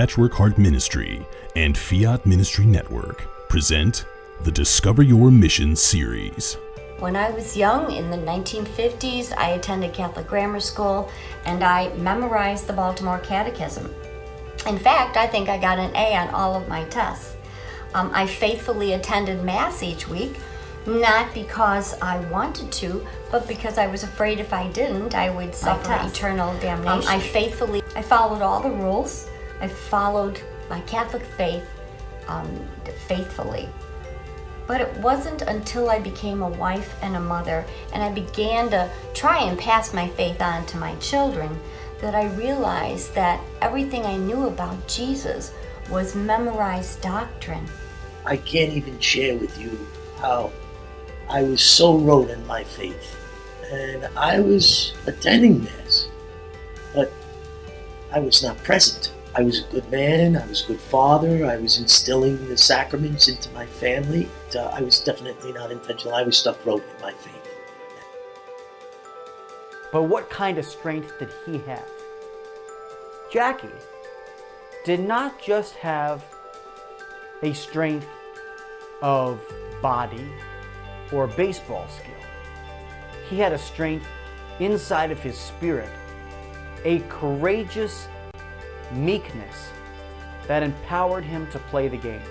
Patchwork Heart Ministry and Fiat Ministry Network present the Discover Your Mission series. When I was young in the 1950s, I attended Catholic grammar school and I memorized the Baltimore Catechism. In fact, I think I got an A on all of my tests. Um, I faithfully attended Mass each week, not because I wanted to, but because I was afraid if I didn't, I would suffer eternal damnation. Um, I faithfully, I followed all the rules. I followed my Catholic faith um, faithfully. But it wasn't until I became a wife and a mother and I began to try and pass my faith on to my children that I realized that everything I knew about Jesus was memorized doctrine. I can't even share with you how I was so rooted in my faith. And I was attending Mass, but I was not present. I was a good man, I was a good father, I was instilling the sacraments into my family. Uh, I was definitely not intentional. I was stuck rooted in my faith. But what kind of strength did he have? Jackie did not just have a strength of body or baseball skill. He had a strength inside of his spirit, a courageous meekness that empowered him to play the game.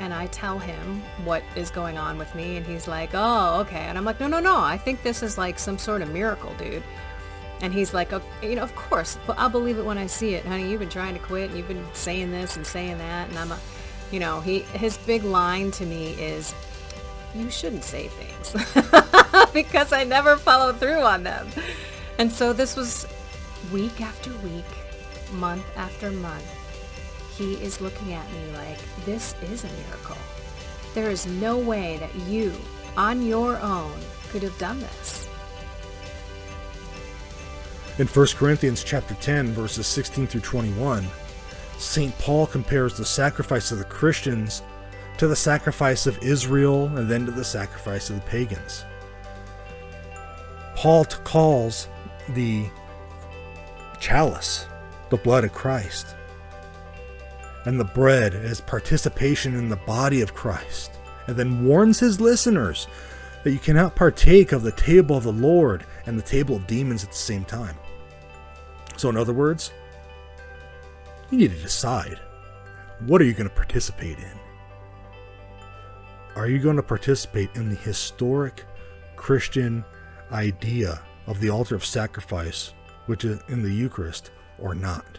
And I tell him what is going on with me, and he's like, oh, okay. And I'm like, no, no, no. I think this is like some sort of miracle, dude. And he's like, okay, you know, of course, but I'll believe it when I see it, honey. You've been trying to quit, and you've been saying this and saying that, and I'm a, you know, he his big line to me is, you shouldn't say things because I never follow through on them. And so this was week after week, month after month. He is looking at me like, this is a miracle. There is no way that you, on your own, could have done this. In 1 Corinthians chapter 10 verses 16 through 21, St. Paul compares the sacrifice of the Christians to the sacrifice of Israel and then to the sacrifice of the pagans. Paul calls the chalice the blood of Christ and the bread as participation in the body of Christ, and then warns his listeners that you cannot partake of the table of the Lord and the table of demons at the same time. So, in other words, you need to decide what are you going to participate in? Are you going to participate in the historic Christian idea of the altar of sacrifice, which is in the Eucharist, or not?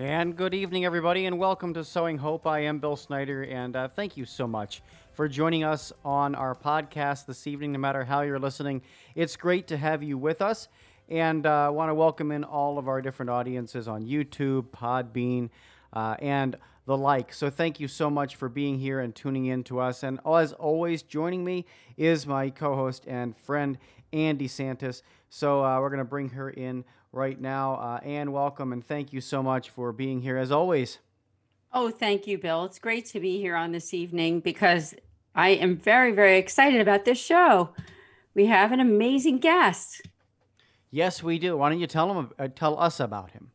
And good evening, everybody, and welcome to Sowing Hope. I am Bill Snyder, and uh, thank you so much for joining us on our podcast this evening, no matter how you're listening. It's great to have you with us, and I uh, want to welcome in all of our different audiences on YouTube, Podbean, uh, and the like. So thank you so much for being here and tuning in to us. And as always, joining me is my co host and friend, Ann DeSantis. So uh, we're going to bring her in right now. Uh, Ann, welcome and thank you so much for being here as always. Oh, thank you, Bill. It's great to be here on this evening because I am very, very excited about this show. We have an amazing guest. Yes, we do. Why don't you tell him, uh, tell us about him?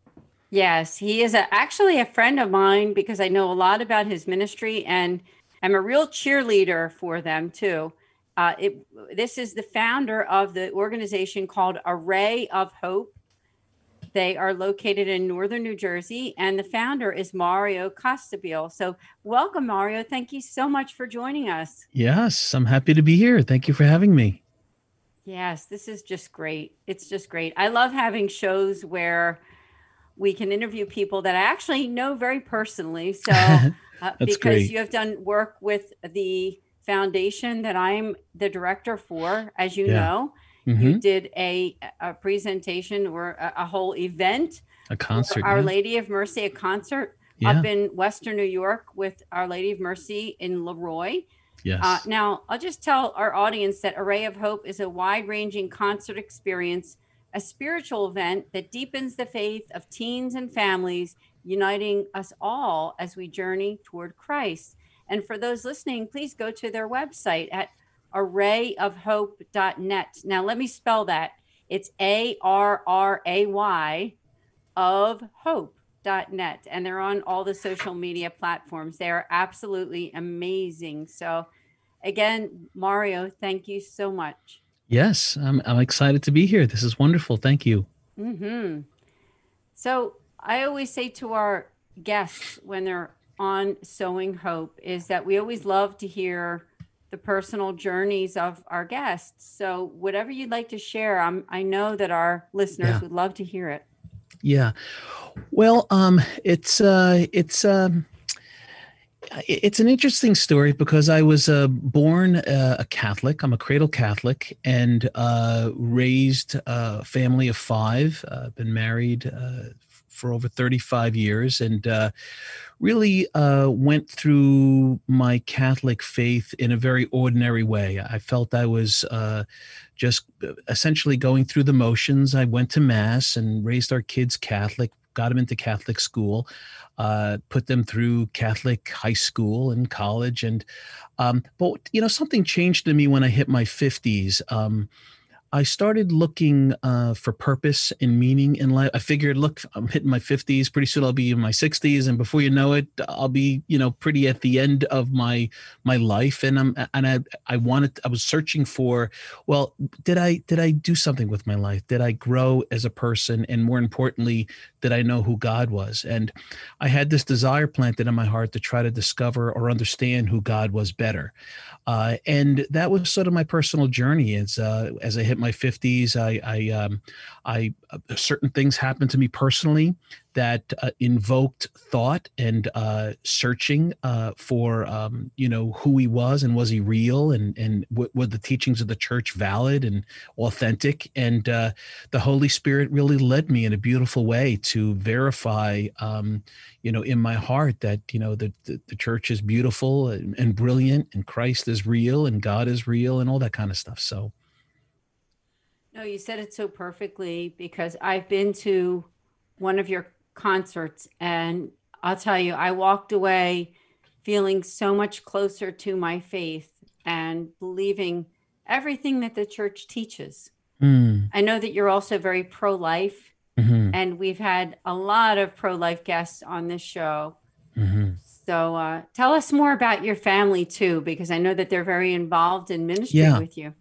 Yes, he is a, actually a friend of mine because I know a lot about his ministry and I'm a real cheerleader for them too. Uh, it, this is the founder of the organization called Array of Hope They are located in northern New Jersey, and the founder is Mario Costabile. So, welcome, Mario. Thank you so much for joining us. Yes, I'm happy to be here. Thank you for having me. Yes, this is just great. It's just great. I love having shows where we can interview people that I actually know very personally. So, uh, because great. you have done work with the foundation that I'm the director for, as you Yeah. know, Mhm. you did a, a presentation or a, a whole event A concert. Our yeah. Lady of Mercy, a concert Yeah. up in Western New York with Our Lady of Mercy in Leroy. Yes. Uh, now, I'll just tell our audience that Array of Hope is a wide ranging concert experience, a spiritual event that deepens the faith of teens and families, uniting us all as we journey toward Christ. And for those listening, please go to their website at arrayofhope.net. Now, let me spell that. It's A R R A Y of hope.net. And they're on all the social media platforms. They are absolutely amazing. So, again, Mario, thank you so much. yes, I'm, I'm excited to be here. This is wonderful. Thank you. hmm So I always say to our guests when they're on Sowing Hope is that we always love to hear the personal journeys of our guests. So whatever you'd like to share, I'm, I know that our listeners Yeah. would love to hear it. Yeah. Well, um, it's uh, it's um, it's an interesting story because I was uh, born uh, a Catholic. I'm a cradle Catholic and uh, raised a family of five. Uh, been married uh, for over 35 years and uh, really uh, went through my Catholic faith in a very ordinary way. I felt I was uh, just essentially going through the motions. I went to Mass and raised our kids Catholic, got them into Catholic school, uh, put them through Catholic high school and college. And, um, but, you know, something changed in me when I hit my 50s. Um, I started looking uh, for purpose and meaning in life. I figured, look, I'm hitting my 50s. Pretty soon I'll be in my 60s, and before you know it, I'll be, you know, pretty at the end of my my life. And I'm and I I wanted. I was searching for, well, did I did I do something with my life? Did I grow as a person? And more importantly, did I know who God was? And I had this desire planted in my heart to try to discover or understand who God was better. Uh, and that was sort of my personal journey. As uh, as I hit my fifties, I I, um, I uh, certain things happened to me personally that uh, invoked thought and uh, searching uh, for um, you know who he was and was he real and and w- were the teachings of the church valid and authentic. And uh, the Holy Spirit really led me in a beautiful way to verify. Um, you know in my heart that you know the, the, the church is beautiful and, and brilliant and christ is real and god is real and all that kind of stuff so No, you said it so perfectly because I've been to one of your concerts and I'll tell you, I walked away feeling so much closer to my faith and believing everything that the church teaches. mm, I know that you're also very pro life, mhm, and we've had a lot of pro life guests on this show. mhm. So uh, tell us more about your family too, because I know that they're very involved in ministry Yeah. with you.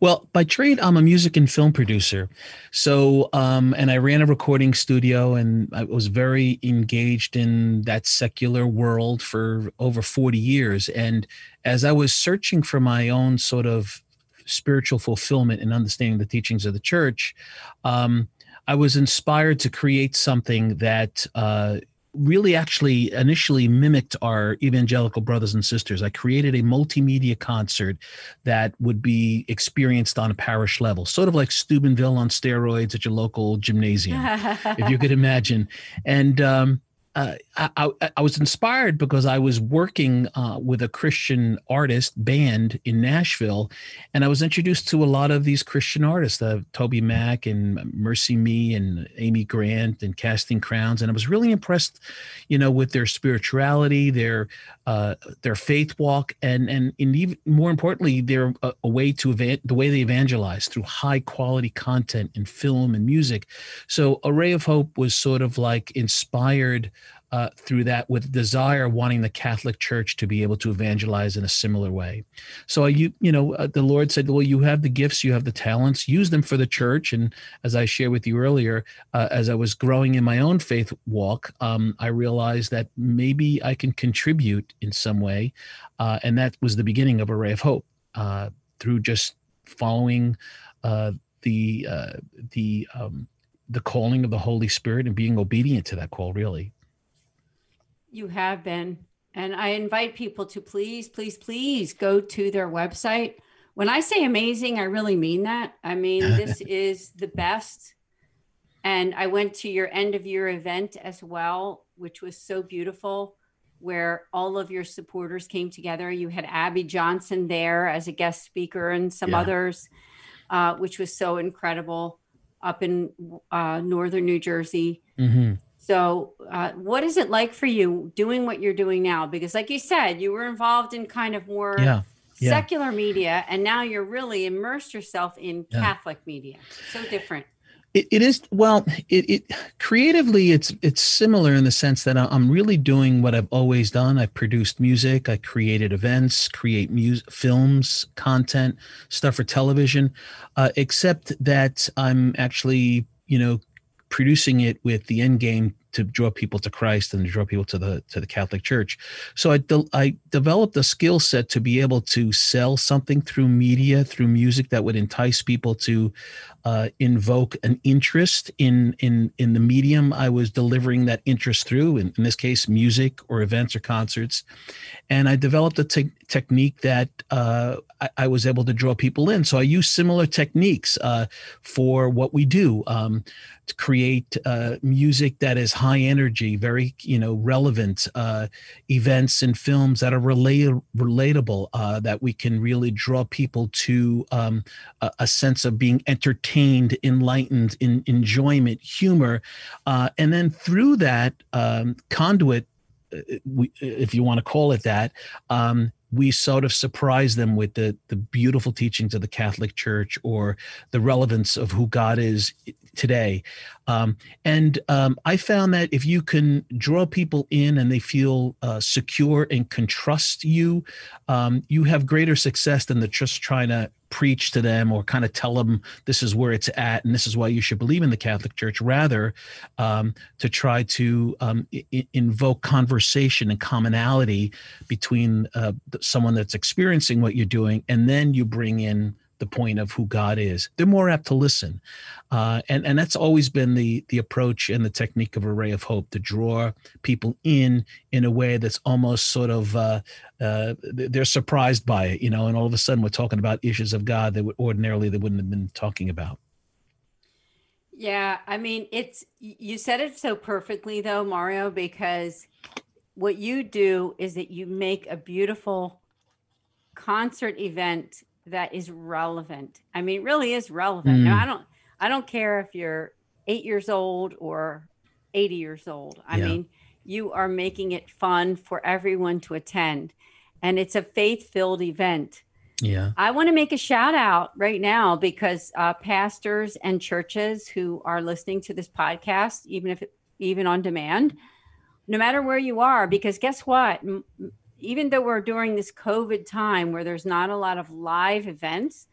Well by trade i'm a music and film producer. So um and i ran a recording studio and i was very engaged in that secular world for over 40 years. And as i was searching for my own sort of spiritual fulfillment and understanding the teachings of the church um i was inspired to create something that uh really actually initially mimicked our evangelical brothers and sisters. I created a multimedia concert that would be experienced on a parish level, sort of like Steubenville on steroids at your local gymnasium, if you could imagine. And um, uh, I, I, was inspired because I was working uh, with a Christian artist band in Nashville, and I was introduced to a lot of these Christian artists, uh, TobyMac and MercyMe and Amy Grant and Casting Crowns, and I was really impressed, you know, with their spirituality, their uh, their faith walk, and and, and even more importantly, their a, a way to evan- the way they evangelize through high quality content in film and music. So Array of Hope was sort of like inspired uh, through that with desire wanting the catholic church to be able to evangelize in a similar way. So you you know uh, the lord said well you have the gifts you have the talents use them for the church. And as i shared with you earlier uh, as i was growing in my own faith walk um, i realized that maybe i can contribute in some way. Uh, and that was the beginning of Array of Hope uh, through just following uh, the the um, the calling of the holy spirit and being obedient to that call really you have been. And I invite people to please, please, please go to their website. When I say amazing, I really mean that. I mean, this is the best. And I went to your end of year event as well, which was so beautiful, where all of your supporters came together. You had Abby Johnson there as a guest speaker and some yeah. others, uh, which was so incredible up in uh, northern New Jersey. Mm-hmm. So, uh, what is it like for you doing what you're doing now? Because, like you said, you were involved in kind of more yeah, yeah. secular media, and now you're really immersed yourself in yeah. Catholic media. So different. It, it is well. It, it creatively, it's it's similar in the sense that I'm really doing what I've always done. I've produced music, I created events, create music, films, content, stuff for television, uh, except that I'm actually you know producing it with the end game to draw people to Christ and to draw people to the to the Catholic Church. So I de- I developed a skill set to be able to sell something through media, through music that would entice people to uh, invoke an interest in in in the medium I was delivering that interest through. In, in this case, music or events or concerts, and I developed a te- technique that uh, I, I, was able to draw people in. So I use similar techniques uh, for what we do um, to create uh, music that is high energy, very you know relevant uh, events and films that are relate- relatable, uh, that we can really draw people to um, a, a, sense of being entertained, enlightened, in enjoyment, humor, uh, and then through that um, conduit if you want to call it that, um, we sort of surprise them with the the beautiful teachings of the Catholic Church or the relevance of who God is today. Um, and um, I found that if you can draw people in and they feel uh, secure and can trust you, um, you have greater success than the just trying to preach to them or kind of tell them this is where it's at and this is why you should believe in the Catholic Church, rather um, to try to um, I- invoke conversation and commonality between uh, someone that's experiencing what you're doing, and then you bring in the point of who God is. They're more apt to listen, uh, and and that's always been the the approach and the technique of Array of Hope to draw people in in a way that's almost sort of uh, uh, they're surprised by it, you know, and all of a sudden we're talking about issues of God that ordinarily they wouldn't have been talking about. Yeah, I mean, it's you said it so perfectly though, Mario, because what you do is that you make a beautiful concert event that is relevant. I mean, really is relevant. Mm. Now, I don't I don't care if you're 8 years old or 80 years old. I yeah. mean, you are making it fun for everyone to attend and it's a faith-filled event. Yeah. I want to make a shout out right now because uh, pastors and churches who are listening to this podcast, even if it, even on demand, no matter where you are, because guess what? Even though we're during this COVID time where there's not a lot of live events,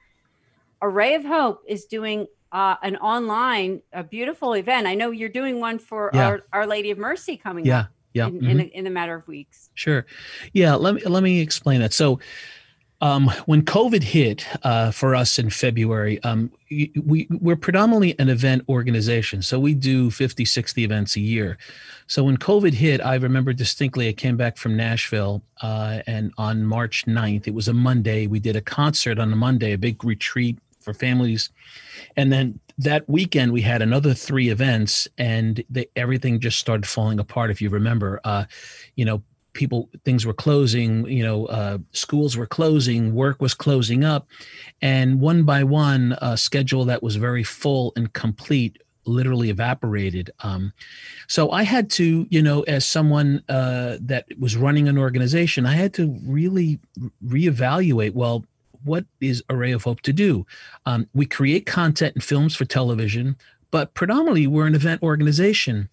Array of Hope is doing uh, an online, a beautiful event. I know you're doing one for yeah. our, our Lady of Mercy coming yeah. up. Yeah. In, mm-hmm. in, a, in a matter of weeks. Sure. Yeah. Let me, let me explain that. So, um, when COVID hit uh, for us in February, um, we, we're predominantly an event organization. So we do 50, 60 events a year. So when COVID hit, I remember distinctly, I came back from Nashville uh, and on March 9th, it was a Monday, we did a concert on a Monday, a big retreat for families. And then that weekend we had another three events and they, everything just started falling apart. If you remember, uh, you know, people things were closing you know uh, schools were closing work was closing up. And one by one a schedule that was very full and complete literally evaporated. Um, so i had to you know as someone uh, that was running an organization i had to really reevaluate well what is Array of Hope to do? Um, we create content and films for television but predominantly we're an event organization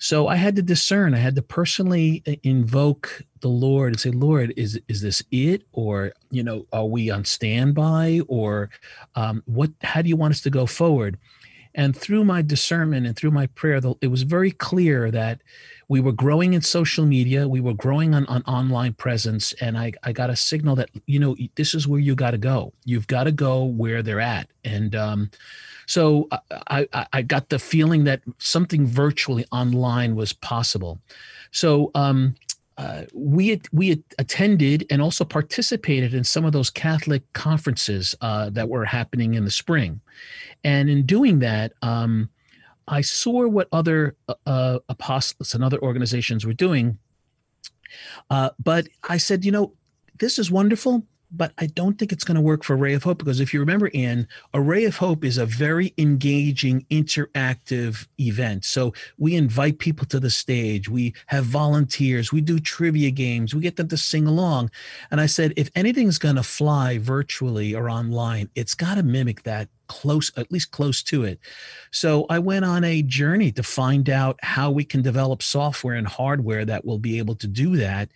So I had to discern. I had to personally uh, invoke the Lord and say, Lord, is is this it, or you know, are we on standby, or um, what? How do you want us to go forward? And through my discernment and through my prayer, it was very clear that we were growing in social media, we were growing on, on online presence, and I, I got a signal that, you know, this is where you got to go. You've got to go where they're at. And um, so I, I, I, got the feeling that something virtually online was possible. So um, uh, we we attended and also participated in some of those Catholic conferences uh, that were happening in the spring, and in doing that, um, I saw what other uh, uh apostles and other organizations were doing. Uh, but I said, you know, this is wonderful, but I don't think it's going to work for Ray of Hope because if you remember, Ann, Array of Hope is a very engaging, interactive event. So we invite people to the stage, we have volunteers, we do trivia games, we get them to sing along. And I said, if anything's going to fly virtually or online, it's got to mimic that close, at least close to it. So I went on a journey to find out how we can develop software and hardware that will be able to do that.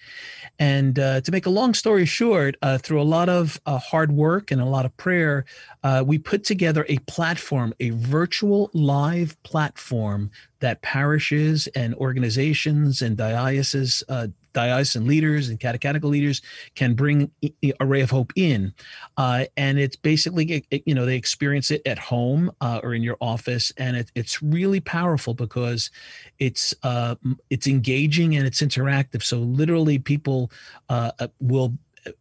And uh, to make a long story short, uh, through a lot of uh, hard work and a lot of prayer, uh, we put together a platform, a virtual live platform that parishes and organizations and dioceses uh, diocesan leaders and catechetical leaders can bring Array of Hope in. Uh, and it's basically it, you know they experience it at home uh, or in your office. And it, it's really powerful because it's uh, it's engaging and it's interactive. So literally people uh, uh, will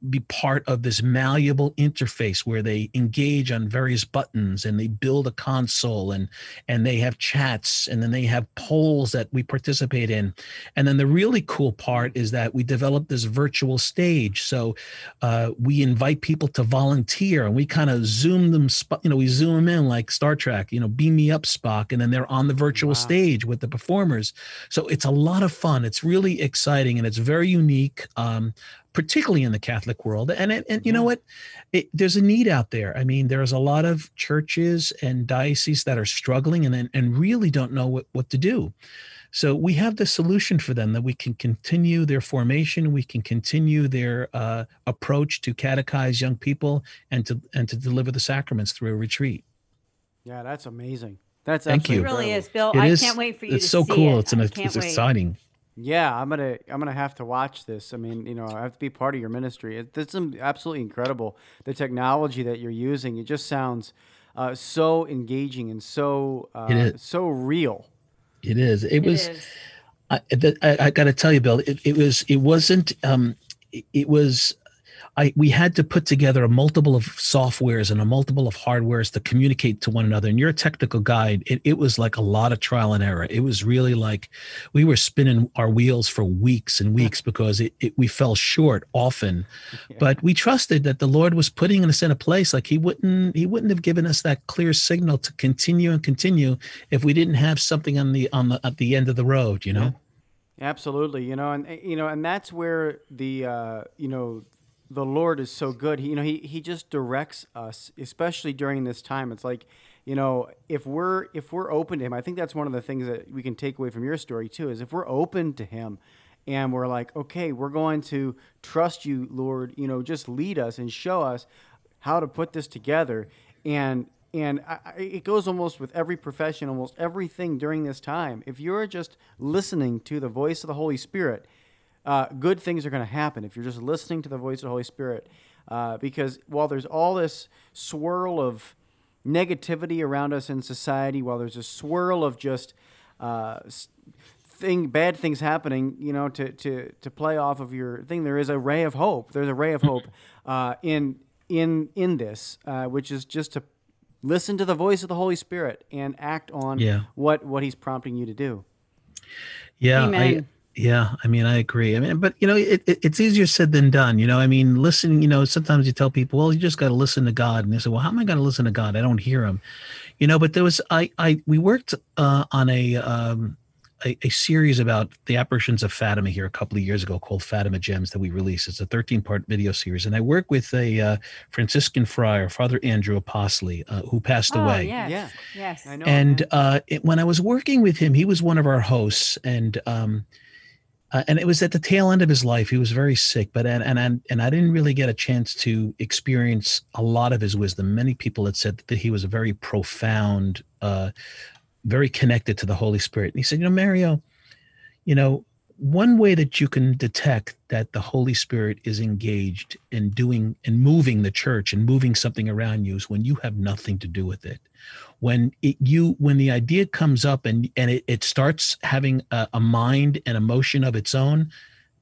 be part of this malleable interface where they engage on various buttons and they build a console and and they have chats and then they have polls that we participate in. And then the really cool part is that we develop this virtual stage. So uh, we invite people to volunteer and we kind of zoom them you know we zoom them in like star trek you know beam me up spock and then they're on the virtual wow. stage with the performers. So it's a lot of fun. It's really exciting and it's very unique. Um, particularly in the Catholic world. And and, and you yeah. know what? It, there's a need out there. I mean, there's a lot of churches and dioceses that are struggling and and really don't know what, what to do. So we have the solution for them that we can continue their formation, we can continue their uh, approach to catechize young people and to and to deliver the sacraments through a retreat. Yeah, that's amazing. That's Thank you. It really is, Bill. It I is, can't wait for you it's so cool. It. It's, an, it's exciting. Yeah, I'm gonna I'm gonna have to watch this. I mean, you know, I have to be part of your ministry. It, this is absolutely incredible. The technology that you're using, it just sounds uh, so engaging and so uh, so real. It is. It, it was. Is. I, I, I got to tell you, Bill. It, it was. It wasn't. Um, it, it was I we had to put together a multiple of softwares and a multiple of hardwares to communicate to one another. And you're a technical guide. It, it was like a lot of trial and error. It was really like we were spinning our wheels for weeks and weeks because it, it we fell short often. Yeah. But we trusted that the Lord was putting us in a place like He wouldn't He wouldn't have given us that clear signal to continue and continue if we didn't have something on the on the at the end of the road. You know. Yeah. Absolutely, you know, and you know, and that's where the uh, you know the Lord is so good. He, you know, he he just directs us, especially during this time. It's like, you know, if we're if we're open to Him, I think that's one of the things that we can take away from your story too. Is if we're open to Him, and we're like, okay, we're going to trust you, Lord. You know, just lead us and show us how to put this together. And and I, it goes almost with every profession, almost everything during this time. If you're just listening to the voice of the Holy Spirit uh, good things are going to happen if you're just listening to the voice of the Holy Spirit. Uh, because while there's all this swirl of negativity around us in society, while there's a swirl of just uh, thing, bad things happening, you know, to, to, to play off of your thing, there is a ray of hope. There's a ray of hope uh, in in in this, uh, which is just to listen to the voice of the Holy Spirit and act on yeah. what what He's prompting you to do. Yeah, I, yeah, I mean, I agree. I mean, but you know, it, it, it's easier said than done. You know, I mean, listening. You know, sometimes you tell people, "Well, you just got to listen to God," and they say, "Well, how am I going to listen to God? I don't hear Him." You know, but there was I I we worked uh, on a um, a, a, series about the apparitions of Fatima here a couple of years ago called Fatima Gems that we released. It's a 13 part video series. And I work with a uh, Franciscan friar, Father Andrew Apostoli, uh, who passed oh, away. Yes. Yeah. Yes. I know. And uh, it, when I was working with him, he was one of our hosts. And, um, uh, and it was at the tail end of his life. He was very sick, but and and and I didn't really get a chance to experience a lot of his wisdom. Many people had said that he was a very profound uh, very connected to the Holy Spirit. And he said, You know, Mario, you know, one way that you can detect that the Holy Spirit is engaged in doing and moving the church and moving something around you is when you have nothing to do with it. When it, you when the idea comes up and and it, it starts having a, a mind and emotion of its own,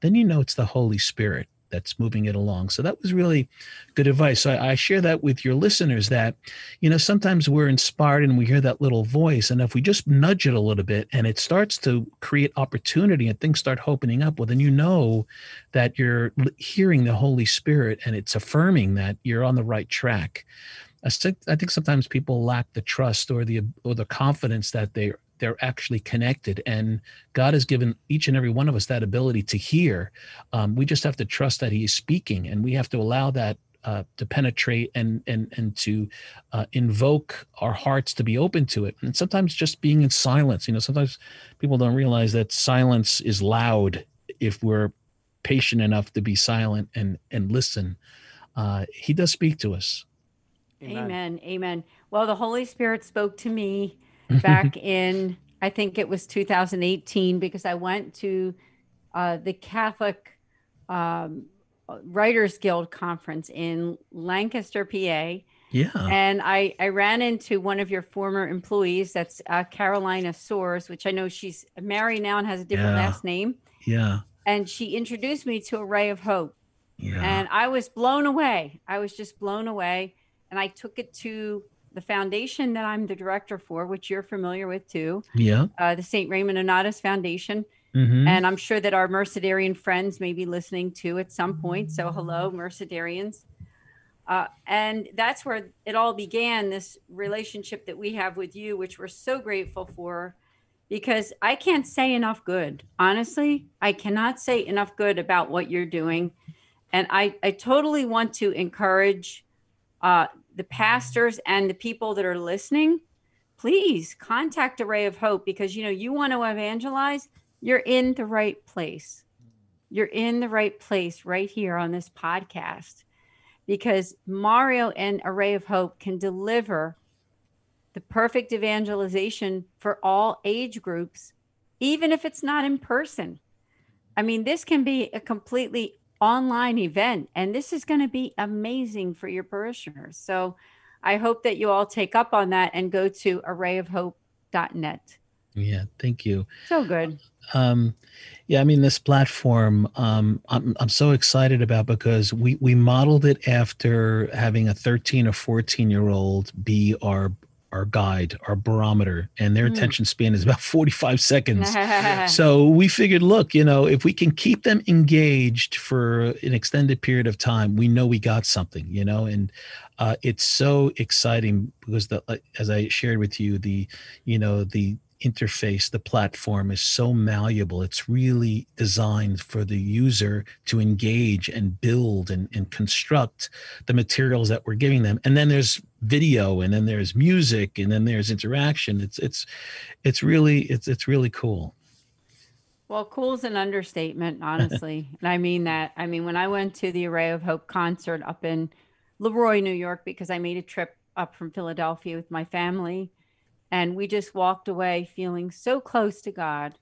then you know it's the Holy Spirit that's moving it along. So that was really good advice. So I, I, share that with your listeners that, you know, sometimes we're inspired and we hear that little voice. And if we just nudge it a little bit and it starts to create opportunity and things start opening up, well, then you know that you're hearing the Holy Spirit and it's affirming that you're on the right track. I think sometimes people lack the trust or the or the confidence that they they're actually connected. And God has given each and every one of us that ability to hear. Um, we just have to trust that He is speaking, and we have to allow that uh, to penetrate and and and to uh, invoke our hearts to be open to it. And sometimes just being in silence. You know, sometimes people don't realize that silence is loud if we're patient enough to be silent and and listen. Uh, he does speak to us. Amen. Amen. Amen. Well, the Holy Spirit spoke to me back in I think it was 2018 because I went to uh, the Catholic um, Writers Guild conference in Lancaster, PA. Yeah. And I, I ran into one of your former employees. That's uh, Carolina Soares, which I know she's married now and has a different yeah. last name. Yeah. And she introduced me to Array of Hope. Yeah. And I was blown away. I was just blown away. And I took it to the foundation that I'm the director for, which you're familiar with too. Yeah. Uh, the St. Raymond Nonnatus Foundation. Mm-hmm. And I'm sure that our Mercedarian friends may be listening to at some point. So, hello, Mercedarians. Uh, and that's where it all began this relationship that we have with you, which we're so grateful for because I can't say enough good. Honestly, I cannot say enough good about what you're doing. And I, I totally want to encourage uh, the pastors and the people that are listening, please contact Array of Hope because you know you want to evangelize, you're in the right place. You're in the right place right here on this podcast because Mario and Array of Hope can deliver the perfect evangelization for all age groups, even if it's not in person. I mean, this can be a completely online event. And this is going to be amazing for your parishioners. So I hope that you all take up on that and go to arrayofhope.net. Yeah, thank you. So good. Um, yeah, I mean this platform um, I'm I'm so excited about because we we modeled it after having a 13 or 14 year old be our our guide, our barometer, and their mm. attention span is about 45 seconds. so we figured, look, you know, if we can keep them engaged for an extended period of time, we know we got something, you know, and uh, it's so exciting because the, uh, as I shared with you, the, you know, the interface, the platform is so malleable. It's really designed for the user to engage and build and, and construct the materials that we're giving them. And then there's video and then there's music and then there's interaction. It's it's it's really it's it's really cool. Well, cool is an understatement, honestly. and I mean that. I mean, when I went to the Array of Hope concert up in Leroy, New York, because I made a trip up from Philadelphia with my family and we just walked away feeling so close to God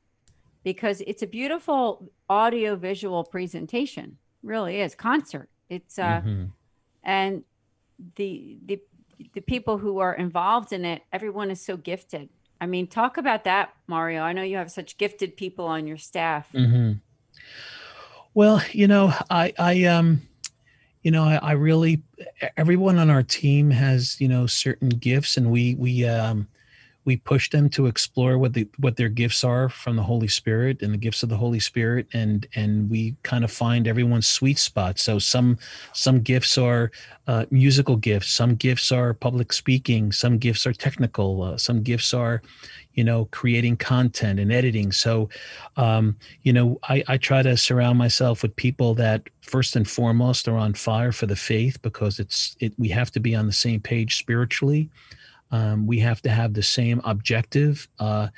because it's a beautiful audio visual presentation. Really is concert. It's uh mm-hmm. and the the the people who are involved in it, everyone is so gifted. I mean, talk about that, Mario. I know you have such gifted people on your staff. Mm-hmm. Well, you know, I I um you know, I, I really everyone on our team has, you know, certain gifts and we we um we push them to explore what the what their gifts are from the Holy Spirit and the gifts of the Holy Spirit, and and we kind of find everyone's sweet spot. So some some gifts are uh, musical gifts, some gifts are public speaking, some gifts are technical, uh, some gifts are, you know, creating content and editing. So, um, you know, I, I try to surround myself with people that first and foremost are on fire for the faith because it's it we have to be on the same page spiritually um, we have to have the same objective, uh,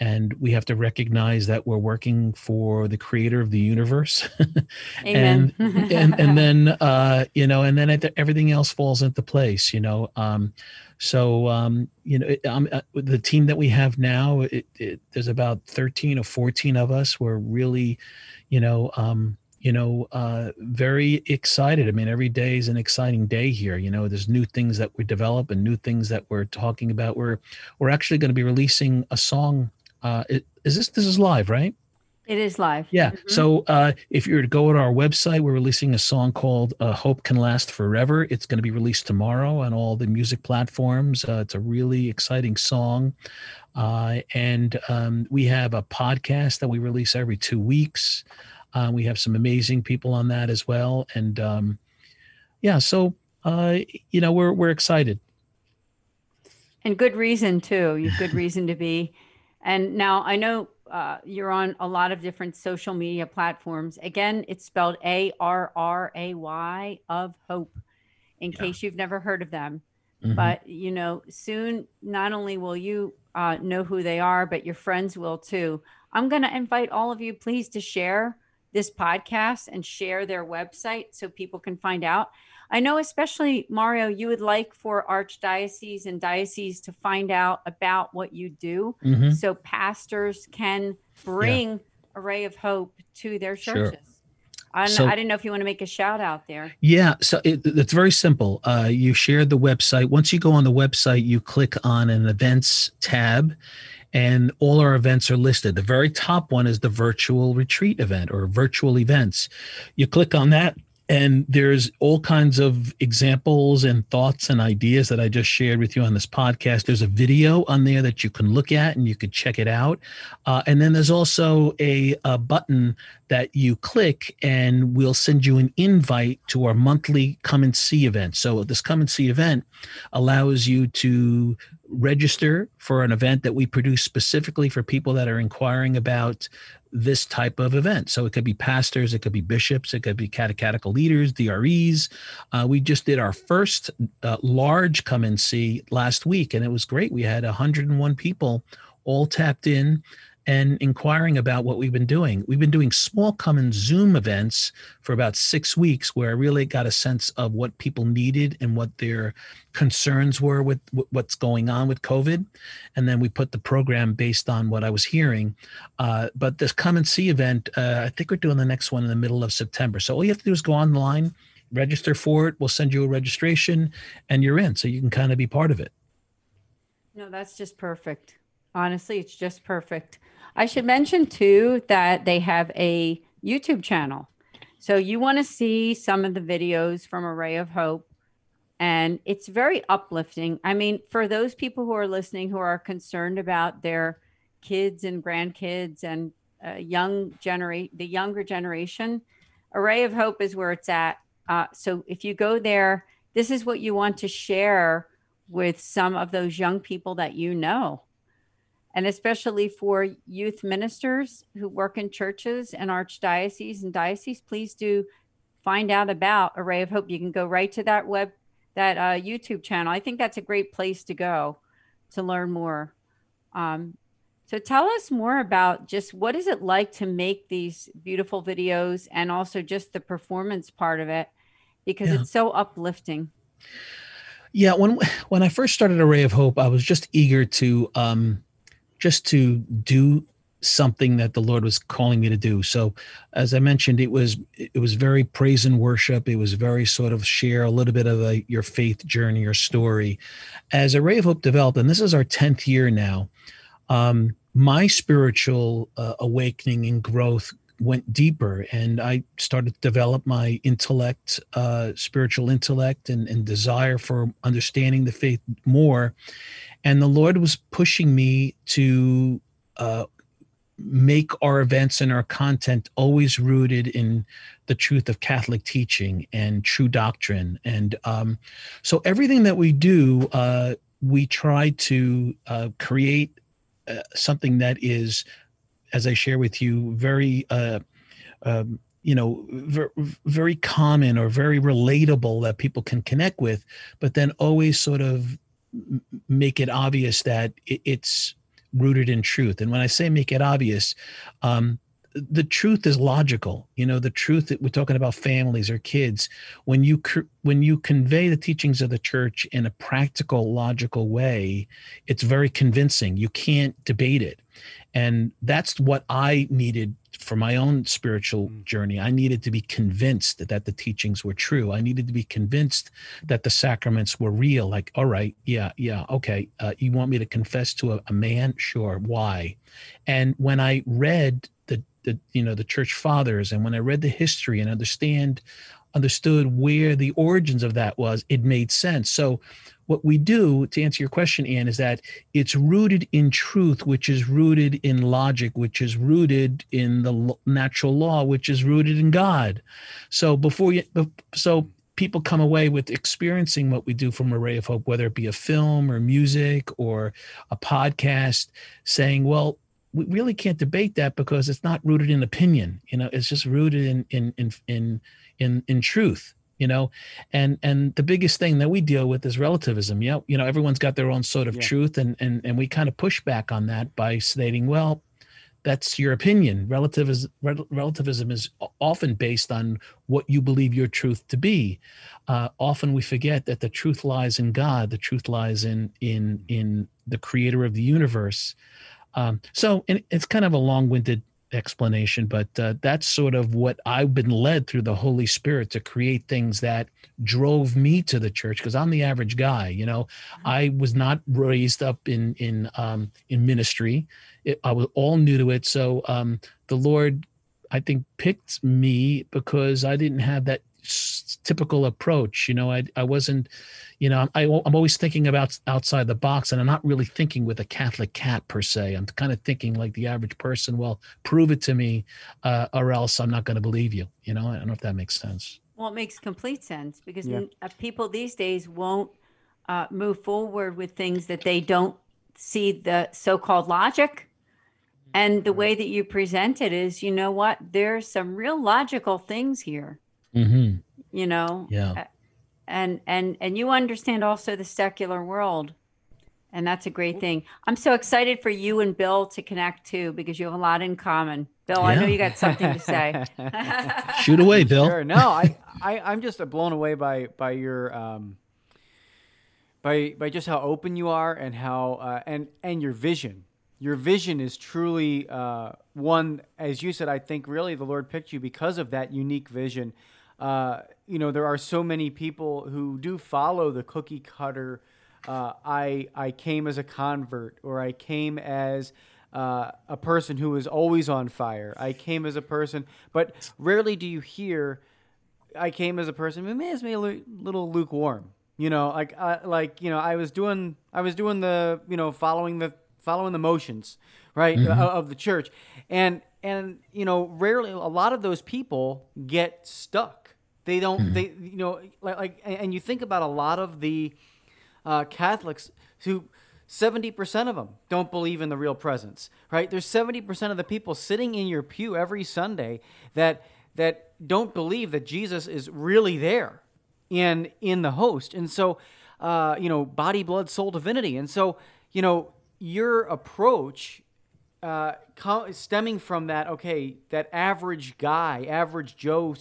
and we have to recognize that we're working for the creator of the universe. and, and and then uh, you know, and then everything else falls into place. You know, um, so um, you know, it, um, uh, the team that we have now, it, it, there's about thirteen or fourteen of us. We're really, you know. You know, uh, very excited. I mean, every day is an exciting day here. You know, there's new things that we develop and new things that we're talking about. We're we're actually going to be releasing a song. Uh, is this this is live, right? It is live. Yeah. Mm-hmm. So uh, if you were to go to our website, we're releasing a song called uh, "Hope Can Last Forever." It's going to be released tomorrow on all the music platforms. Uh, it's a really exciting song, uh, and um, we have a podcast that we release every two weeks. Uh, we have some amazing people on that as well, and um, yeah, so uh, you know we're we're excited. And good reason too. You good reason to be. And now I know uh, you're on a lot of different social media platforms. Again, it's spelled A R R A Y of Hope, in yeah. case you've never heard of them. Mm-hmm. But you know, soon not only will you uh, know who they are, but your friends will too. I'm going to invite all of you, please, to share this podcast and share their website so people can find out. I know, especially Mario, you would like for archdiocese and diocese to find out about what you do mm-hmm. so pastors can bring yeah. Array of Hope to their churches. Sure. I, so, I didn't know if you want to make a shout out there. Yeah, so it, it's very simple. Uh, you share the website. Once you go on the website, you click on an events tab, and all our events are listed. The very top one is the virtual retreat event or virtual events. You click on that, and there's all kinds of examples and thoughts and ideas that I just shared with you on this podcast. There's a video on there that you can look at and you can check it out. Uh, and then there's also a, a button that you click, and we'll send you an invite to our monthly come and see event. So, this come and see event allows you to register for an event that we produce specifically for people that are inquiring about this type of event. So it could be pastors, it could be bishops, it could be catechetical leaders, DREs. Uh, we just did our first uh, large come and see last week, and it was great. We had 101 people all tapped in and inquiring about what we've been doing. We've been doing small come Zoom events for about six weeks where I really got a sense of what people needed and what their concerns were with what's going on with COVID. And then we put the program based on what I was hearing. Uh, but this come and see event, uh, I think we're doing the next one in the middle of September. So all you have to do is go online, register for it. We'll send you a registration and you're in. So you can kind of be part of it. No, that's just perfect. Honestly, it's just perfect. I should mention too that they have a YouTube channel. So you want to see some of the videos from Array of Hope and it's very uplifting. I mean, for those people who are listening who are concerned about their kids and grandkids and uh, young generate the younger generation, Array of Hope is where it's at. Uh, so if you go there, this is what you want to share with some of those young people that you know and especially for youth ministers who work in churches and archdioceses and dioceses, please do find out about Array of Hope. You can go right to that web, that uh, YouTube channel. I think that's a great place to go to learn more. Um, so tell us more about just what is it like to make these beautiful videos and also just the performance part of it because yeah. it's so uplifting. Yeah, when when I first started Array of Hope, I was just eager to um, just to do something that the Lord was calling me to do. So as I mentioned, it was it was very praise and worship. It was very sort of share a little bit of a, your faith journey your story. As Array of Hope developed, and this is our 10th year now, um, my spiritual uh, awakening and growth went deeper and I started to develop my intellect, uh, spiritual intellect and, and desire for understanding the faith more and the Lord was pushing me to uh, make our events and our content always rooted in the truth of Catholic teaching and true doctrine. And um, so everything that we do, uh, we try to uh, create uh, something that is, as I share with you, very. Uh, um, you know, ver- very common or very relatable that people can connect with, but then always sort of make it obvious that it's rooted in truth. And when I say make it obvious, um, the truth is logical. You know, the truth that we're talking about families or kids. When you when you convey the teachings of the church in a practical, logical way, it's very convincing. You can't debate it, and that's what I needed for my own spiritual mm. journey, I needed to be convinced that, that the teachings were true. I needed to be convinced that the sacraments were real. Like, all right, yeah, yeah, okay. Uh, you want me to confess to a, a man? Sure. Why? And when I read the, the, you know, the church fathers, and when I read the history and understand, understood where the origins of that was, it made sense. So what we do to answer your question Ann is that it's rooted in truth which is rooted in logic which is rooted in the natural law which is rooted in god. So before you so people come away with experiencing what we do from Array of Hope whether it be a film or music or a podcast saying well we really can't debate that because it's not rooted in opinion. You know it's just rooted in in in in in, in truth you know? And and the biggest thing that we deal with is relativism. Yeah you know everyone's got their own sort of yeah. truth and and and we kind of push back on that by stating well that's your opinion. Relativism relativism is often based on what you believe your truth to be. Uh, often we forget that the truth lies in god. The truth lies in in in the creator of the universe. Um, so it's kind of a long-winded explanation, but uh, that's sort of what I've been led through the Holy Spirit to create things that drove me to the church because I'm the average guy. You know, mm-hmm. I was not raised up in in um, in ministry. It, I was all new to it, so um, the Lord, I think, picked me because I didn't have that typical approach. You know, I I wasn't, you know, I, I'm always thinking about outside the box, and I'm not really thinking with a Catholic cat per se. I'm kind of thinking like the average person. Well, prove it to me, uh, or else I'm not going to believe you. You know, I don't know if that makes sense. Well, it makes complete sense because yeah. Uh, people these days won't uh, move forward with things that they don't see the so-called logic. And the way that you present it is, you know what? There's some real logical things here Mm-hmm. You know. Yeah. And and and you understand also the secular world, and that's a great thing. I'm so excited for you and Bill to connect too because you have a lot in common. Bill, yeah. I know you got something to say. Shoot away, Bill. Sure. No, I, I I'm just blown away by by your um by by just how open you are and how uh, and and your vision your vision is truly uh, one, as you said. I think really the Lord picked you because of that unique vision uh, you know, there are so many people who do follow the cookie cutter. Uh, I I came as a convert, or I came as uh, a person who was always on fire. I came as a person, but rarely do you hear. I came as a person who may me a little lukewarm. You know, like uh, like you know, I was doing I was doing the you know following the following the motions, right, mm-hmm. of, of the church, and and you know, rarely a lot of those people get stuck they don't. Mm-hmm. They you know like, like and you think about a lot of the uh, Catholics who. 70% of them don't believe in the real presence, right? There's 70% of the people sitting in your pew every Sunday that that don't believe that Jesus is really there in in the host. And so uh, you know, body, blood, soul, divinity. And so, you know, your approach uh, stemming from that, okay, that average guy, average Joe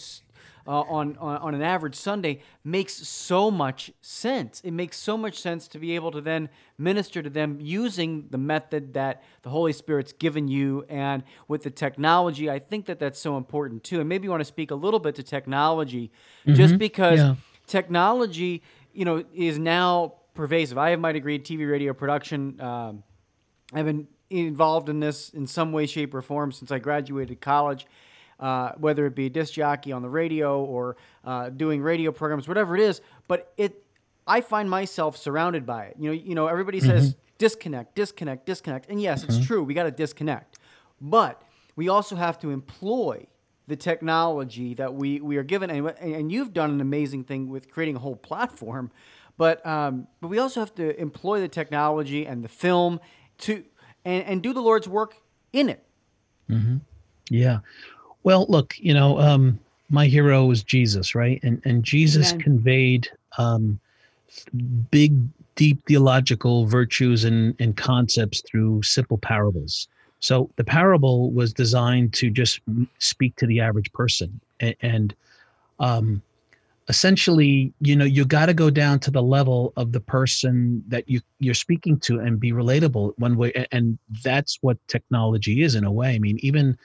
uh, on, on, on an average Sunday makes so much sense. It makes so much sense to be able to then minister to them using the method that the Holy Spirit's given you and with the technology. I think that that's so important too. And maybe you want to speak a little bit to technology, mm-hmm. just because yeah. technology, you know, is now pervasive. I have my degree in TV, radio production. Um, I've been involved in this in some way, shape, or form since I graduated college uh, whether it be a disc jockey on the radio or uh, doing radio programs, whatever it is. But it, I find myself surrounded by it. You know, you know, everybody says, mm-hmm. disconnect, disconnect, disconnect. And yes, Mm-hmm. it's true. We got to disconnect, but we also have to employ the technology that we, we are given. And, and you've done an amazing thing with creating a whole platform, but um, but we also have to employ the technology and the film to and, and do the Lord's work in it. Yeah. Well, look, you know, um, my hero was Jesus, right? And and Jesus Amen. conveyed um, big, deep theological virtues and, and concepts through simple parables. So the parable was designed to just speak to the average person, and, and um, essentially, you know, you got to go down to the level of the person that you you're speaking to and be relatable one way, and that's what technology is in a way. I mean, even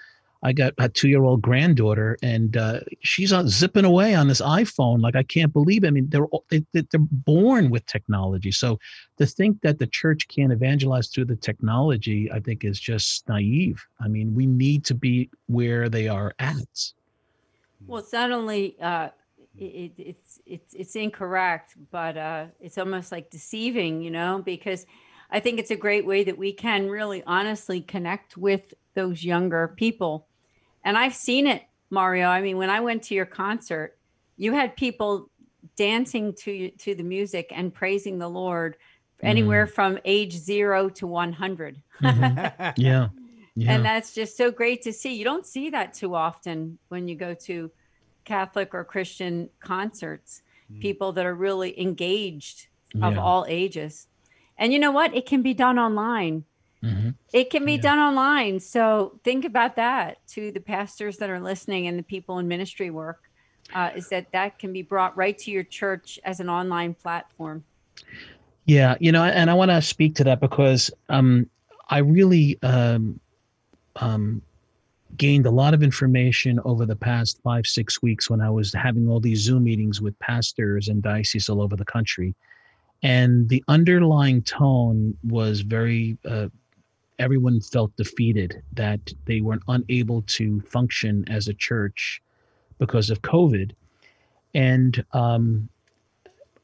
I got a two year old granddaughter, and uh, she's on zipping away on this iPhone like I can't believe. It. I mean, they're they, they- they're born with technology. So to think that the church can't evangelize through the technology, I think, is just naive. I mean, we need to be where they are at. Well, it's not only uh, it, it's it's it's incorrect, but uh, it's almost like deceiving, you know, because I think it's a great way that we can really honestly connect with those younger people. And I've seen it, Mario. I mean, when I went to your concert, you had people dancing to you- to the music and praising the Lord mm-hmm. anywhere from age 0 to 100. Yeah, mm-hmm. yeah. And that's just so great to see. You don't see that too often when you go to Catholic or Christian concerts, mm. people that are really engaged of Yeah. all ages. And you know what? It can be done online. Mhm. It can be Yeah. done online. So think about that to the pastors that are listening and the people in ministry work. Uh, is that that can be brought right to your church as an online platform? Yeah, you know, and I want to speak to that because um, I really um, um, gained a lot of information over the past five, six weeks when I was having all these Zoom meetings with pastors and dioceses all over the country. And the underlying tone was very, uh, everyone felt defeated that they weren't unable to function as a church because of COVID. And um,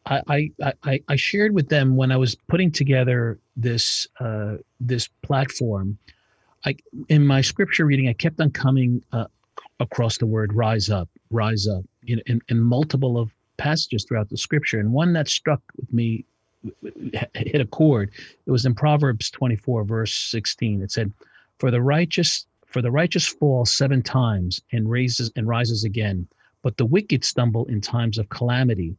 I, I, I, I shared with them when I was putting together this uh, this platform. I in my scripture reading, I kept on coming uh, across the word "rise up," "rise up" in, in, in multiple of passages throughout the scripture, and one that struck with me hit a chord. It was in Proverbs 24, verse 16. It said, "For the righteous, for the righteous fall seven times and raises and rises again, but the wicked stumble in times of calamity."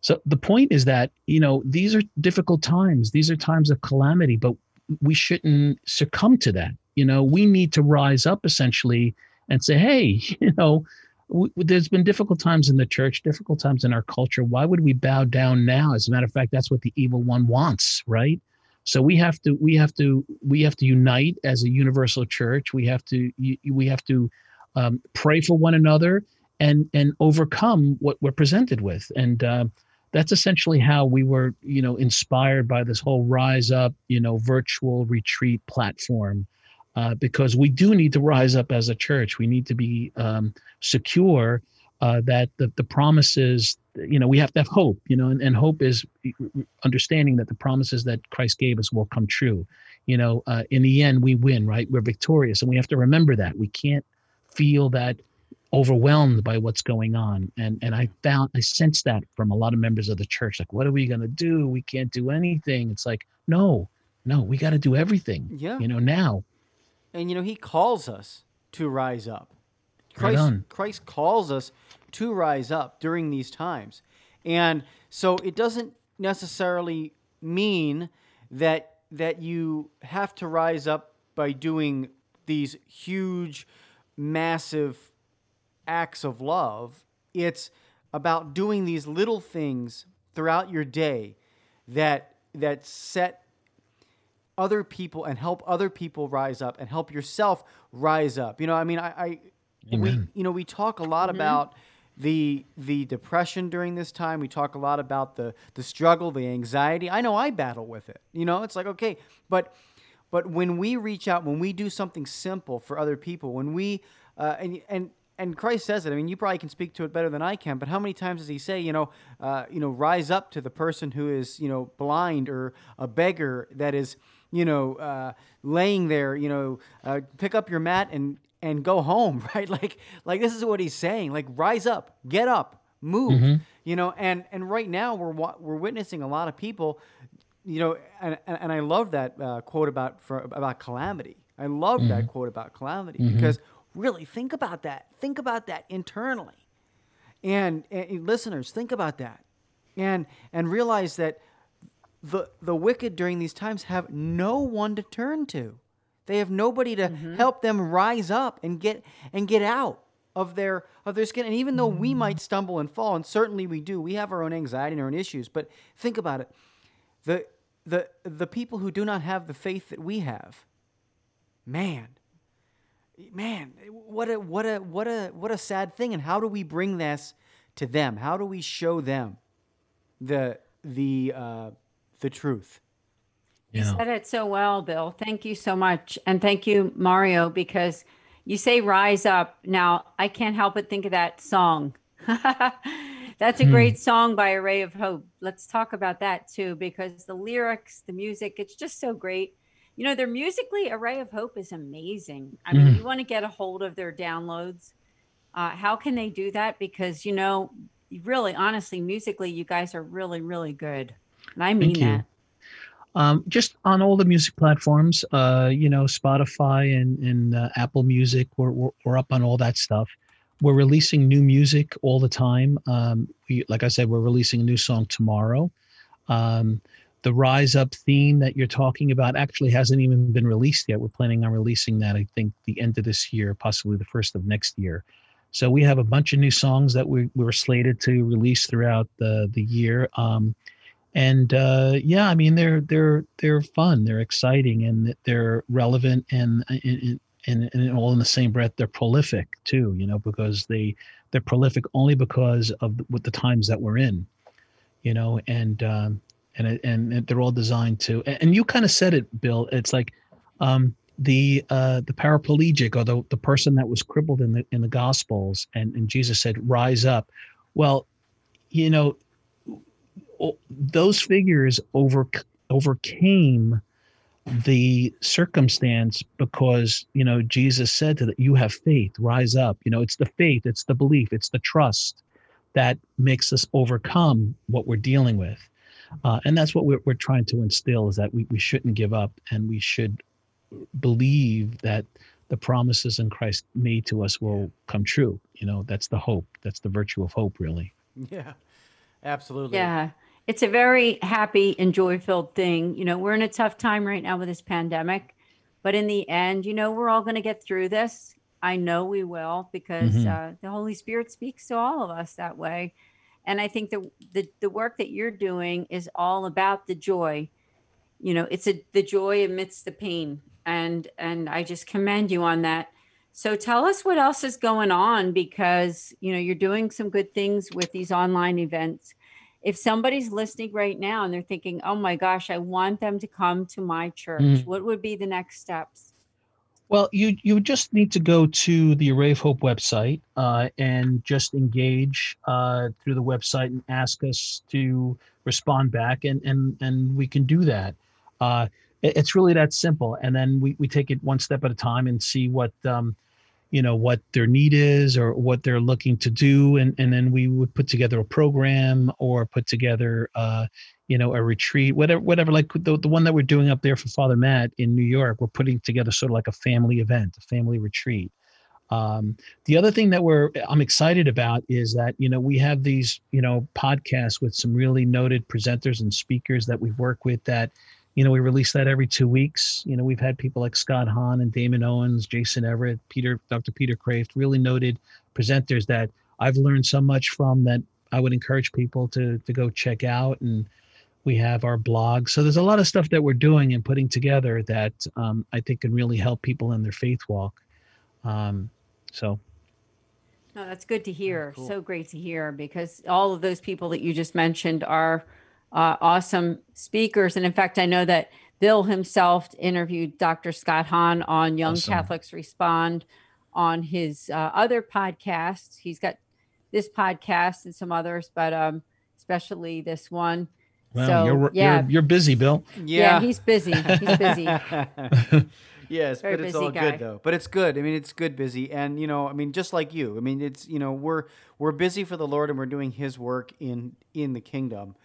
So the point is that, you know, these are difficult times. These are times of calamity, but we shouldn't succumb to that. You know, we need to rise up essentially and say, hey, you know, w- there's been difficult times in the church, difficult times in our culture. Why would we bow down now? As a matter of fact, that's what the evil one wants, right? So we have to we have to we have to unite as a universal church. We have to we have to um, pray for one another and and overcome what we're presented with. And uh, that's essentially how we were, you know, inspired by this whole rise up, you know, virtual retreat platform. Uh, because we do need to rise up as a church. We need to be um, secure uh, that the, the promises, you know, we have to have hope, you know, and, and hope is understanding that the promises that Christ gave us will come true. You know, uh, in the end, we win, right? We're victorious. And we have to remember that. We can't feel that overwhelmed by what's going on and and i found i sensed that from a lot of members of the church like what are we going to do we can't do anything it's like no no we got to do everything Yeah. you know now And you know, he calls us to rise up. Christ, on. Christ calls us to rise up during these times. And so it doesn't necessarily mean that that you have to rise up by doing these huge massive acts of love. It's about doing these little things throughout your day that that set other people and help other people rise up and help yourself rise up. You know, I mean, I, I we you know we talk a lot about the the depression during this time. We talk a lot about the the struggle, the anxiety. I know I battle with it. You know, it's like okay, but but when we reach out, when we do something simple for other people, when we uh, and and and Christ says it. I mean, you probably can speak to it better than I can. But how many times does he say, you know, uh, you know, rise up to the person who is, you know, blind or a beggar that is, you know, uh, laying there, you know, uh, pick up your mat and and go home, right? Like, like this is what he's saying. Like, rise up, get up, move. Mm-hmm. You know, and and right now we're we're witnessing a lot of people, you know, and and I love that uh, quote about for about calamity. I love mm-hmm. that quote about calamity mm-hmm. because really think about that. Think about that internally, and, and listeners, think about that, and and realize that the the wicked during these times have no one to turn to. They have nobody to mm-hmm. help them rise up and get and get out of their of their skin. And even though we might stumble and fall, and certainly we do, we have our own anxiety and our own issues. But think about it: the the the people who do not have the faith that we have, man, man, what a what a what a what a sad thing. And how do we bring this to them? How do we show them the the uh, the truth? You said it so well, Bill. Thank you so much. And thank you, Mario, because you say rise up. Now, I can't help but think of that song. That's a hmm. great song by Array of Hope. Let's talk about that too, because the lyrics, the music, it's just so great. You know, their musically, Array of Hope is amazing. I mean, mm. you want to get a hold of their downloads. Uh, how can they do that? Because, you know, really, honestly, musically, you guys are really, really good. And I mean that. Um, just on all the music platforms, uh, you know, Spotify and, and uh, Apple Music, we're, we're, we're, up on all that stuff. We're releasing new music all the time. Um, we, like I said, we're releasing a new song tomorrow. Um, the Rise Up theme that you're talking about actually hasn't even been released yet. We're planning on releasing that, I think, the end of this year, possibly the first of next year. So we have a bunch of new songs that we, we were slated to release throughout the, the year. Um, and uh, yeah, I mean they're they're they're fun, they're exciting, and they're relevant, and and, and, and all in the same breath, they're prolific too. You know, because they they're prolific only because of with the times that we're in. You know, and um, and and they're all designed to. And you kind of said it, Bill. It's like um, the uh, the paraplegic or the the person that was crippled in the in the Gospels, and and Jesus said, "Rise up." Well, you know those figures over overcame the circumstance because you know jesus said to that you have faith rise up. You know it's the faith it's the belief it's the trust that makes us overcome what we're dealing with. Uh, and that's what we're, we're trying to instill is that we, we shouldn't give up and we should believe that the promises in christ made to us will come true. You know that's the hope that's the virtue of hope really. Yeah absolutely. Yeah it's a very happy and joy filled thing. You know, we're in a tough time right now with this pandemic, but in the end, you know, we're all going to get through this. I know we will because mm-hmm. uh, the Holy Spirit speaks to all of us that way. And I think the, the the work that you're doing is all about the joy. You know, it's a the joy amidst the pain, and and I just commend you on that. So tell us what else is going on because you know you're doing some good things with these online events if somebody's listening right now and they're thinking, oh my gosh, I want them to come to my church, mm. what would be the next steps? Well, you you just need to go to the Array of Hope website uh, and just engage uh, through the website and ask us to respond back, and and and we can do that. Uh, it, it's really that simple, and then we we take it one step at a time and see what um, you know what their need is or what they're looking to do. And, and then we would put together a program or put together uh, you know a retreat whatever whatever like the, the one that we're doing up there for father matt in new york we're putting together sort of like a family event a family retreat. Um, the other thing that we're i'm excited about is that you know we have these you know podcasts with some really noted presenters and speakers that we work with that you know, we release that every two weeks. You know, we've had people like Scott Hahn and Damon Owens, Jason Evert, Peter, Dr. Peter Kreeft, really noted presenters that I've learned so much from that I would encourage people to to go check out. And we have our blog. So there's a lot of stuff that we're doing and putting together that um, I think can really help people in their faith walk. Um, so. No, that's good to hear. Cool. So great to hear because all of those people that you just mentioned are uh, awesome speakers. And in fact, I know that Bill himself interviewed Dr. Scott Hahn on Young awesome. Catholics Respond. on his uh, other podcasts. He's got this podcast and some others, but um, especially this one. Well, so you're, yeah, you're you're busy, Bill. yeah, he's busy. He's busy. yes, Very but it's all guy. good though. But it's good. I mean, it's good busy, and you know, I mean, just like you. I mean, it's you know, we're we're busy for the Lord, and we're doing His work in in the kingdom,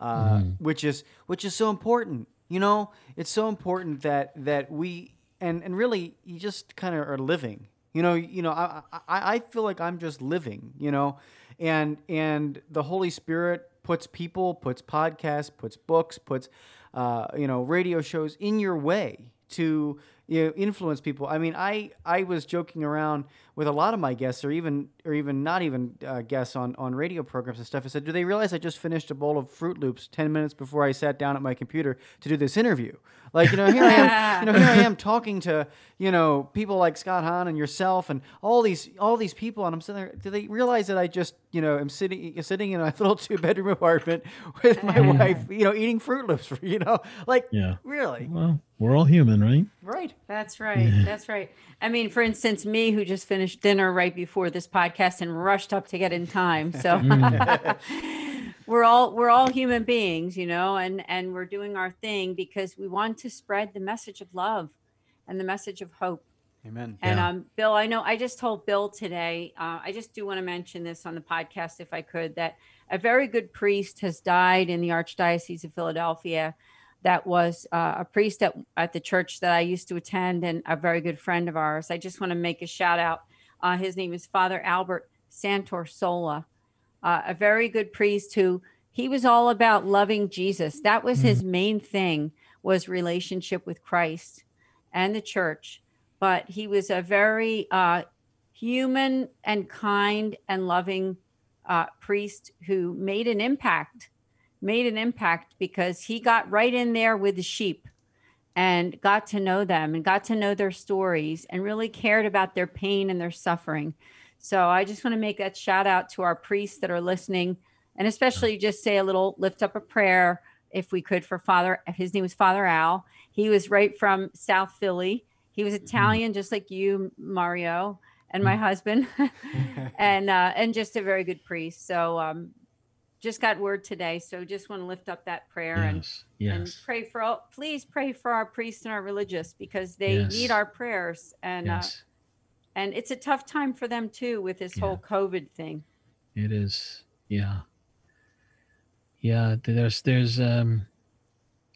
uh, which is which is so important. You know, it's so important that that we and and really you just kind of are living. You know, you know, I, I I feel like I'm just living. You know, and and the Holy Spirit puts people, puts podcasts, puts books, puts uh, you know radio shows in your way to you know, influence people. I mean, I I was joking around with a lot of my guests, or even or even not even uh, guests on on radio programs and stuff. I said, "Do they realize I just finished a bowl of Froot Loops ten minutes before I sat down at my computer to do this interview? Like, you know, here I am, you know, here I am talking to you know people like Scott Hahn and yourself and all these all these people, and I'm sitting there. Do they realize that I just you know am sitting sitting in a little two bedroom apartment with my wife, you know, eating Froot Loops, you know, like Yeah. really, Well, we're all human, right? right? That's right. That's right. I mean, for instance, me who just finished dinner right before this podcast and rushed up to get in time. So we're all we're all human beings, you know, and and we're doing our thing because we want to spread the message of love and the message of hope. Amen. And Yeah. um, Bill, I know I just told Bill today. Uh, I just do want to mention this on the podcast, if I could, that a very good priest has died in the Archdiocese of Philadelphia. That was uh, a priest at, at the church that I used to attend, and a very good friend of ours. I just want to make a shout out. Uh, his name is Father Albert Santor Sola, uh, a very good priest who he was all about loving Jesus. That was his main thing was relationship with Christ and the church. But he was a very uh, human and kind and loving uh, priest who made an impact made an impact because he got right in there with the sheep and got to know them and got to know their stories and really cared about their pain and their suffering. So i just want to make that shout out to our priests that are listening and especially just say a little lift up a prayer if we could for father his name was father al. He was right from south philly. He was Italian, just like you, Mario, and my husband, and uh, and just a very good priest. So um, just got word today. So just want to lift up that prayer and Yes. and pray for all. Please pray for our priests and our religious because they Yes. need our prayers and uh, and it's a tough time for them too with this Yeah. whole COVID thing. It is. Yeah. Yeah. There's, there's, um,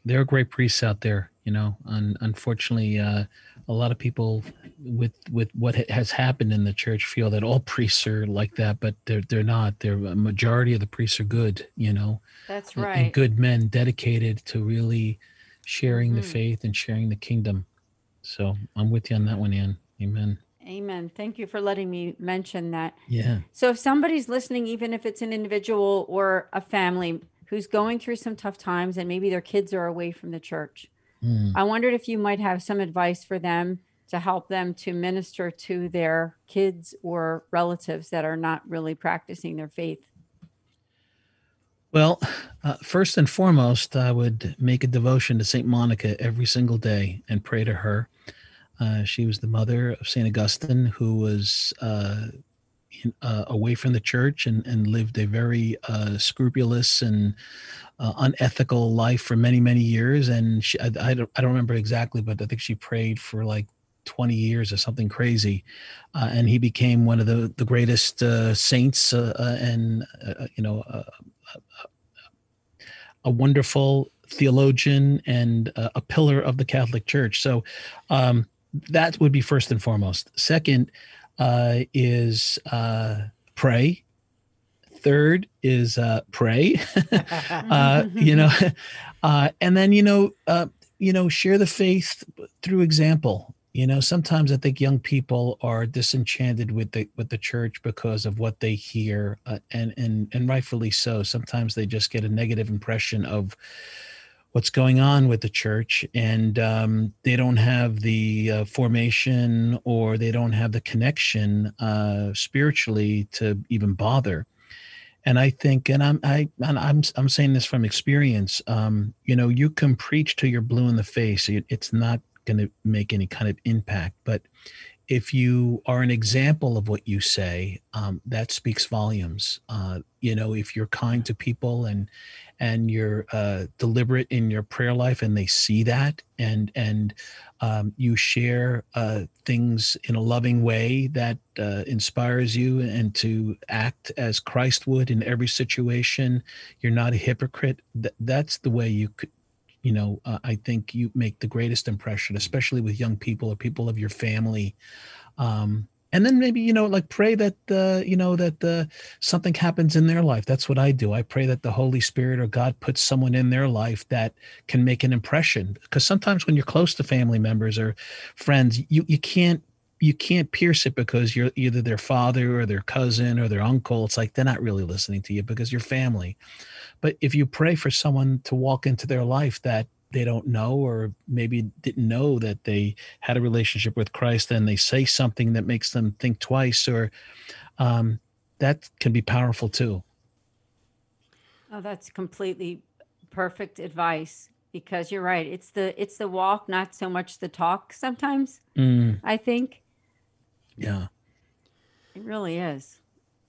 there are great priests out there, you know, un- unfortunately, uh, a lot of people with, with what has happened in the church feel that all priests are like that, but they're, they're not. They're a majority of the priests are good, you know, That's right. and good men dedicated to really sharing the Mhm. faith and sharing the kingdom. So I'm with you on that one, Ann. Amen. Amen. Thank you for letting me mention that. Yeah. So if somebody's listening, even if it's an individual or a family who's going through some tough times and maybe their kids are away from the church, Mm. I wondered if you might have some advice for them to help them to minister to their kids or relatives that are not really practicing their faith. Well, uh, first and foremost, I would make a devotion to St. Monica every single day and pray to her. Uh, she was the mother of St. Augustine, who was uh, uh, away from the church and, and lived a very uh, scrupulous and uh, unethical life for many, many years. And she, I, I, don't, I don't remember exactly, but I think she prayed for like 20 years or something crazy. Uh, and he became one of the, the greatest uh, saints uh, and, you know, a wonderful theologian and a pillar of the Catholic Church. So um, that would be first and foremost. Second uh, is uh, pray. Third is uh, pray. uh, you know, uh, and then you know, uh, you know, share the faith through example. You know, sometimes I think young people are disenchanted with the with the church because of what they hear, and and and rightfully so. Sometimes they just get a negative impression of what's going on with the church, and um, they don't have the uh, formation or they don't have the connection uh, spiritually to even bother. And I think, and I'm I and I'm I'm saying this from experience. Um, you know, you can preach till you're blue in the face. It, it's not going to make any kind of impact. But if you are an example of what you say, um, that speaks volumes. Uh, you know, if you're kind to people and and you're uh, deliberate in your prayer life, and they see that, and and um, you share uh, things in a loving way that uh, inspires you, and to act as Christ would in every situation. You're not a hypocrite. Th- that's the way you could you know, uh, I think you make the greatest impression, especially with young people or people of your family. Um, and then maybe you know like pray that uh, you know that uh, something happens in their life. That's what i do. I pray that the holy spirit or god puts someone in their life that can make an impression. Because sometimes when you're close to family members or friends you you can't you can't pierce it because you're either their father or their cousin or their uncle it's like they're not really listening to you because you're family but if you pray for someone to walk into their life that they don't know or maybe didn't know that they had a relationship with Christ and they say something that makes them think twice or um, that can be powerful too. Oh, that's completely perfect advice because you're right. It's the it's the walk, not so much the talk sometimes. Mm, I think yeah. it really is.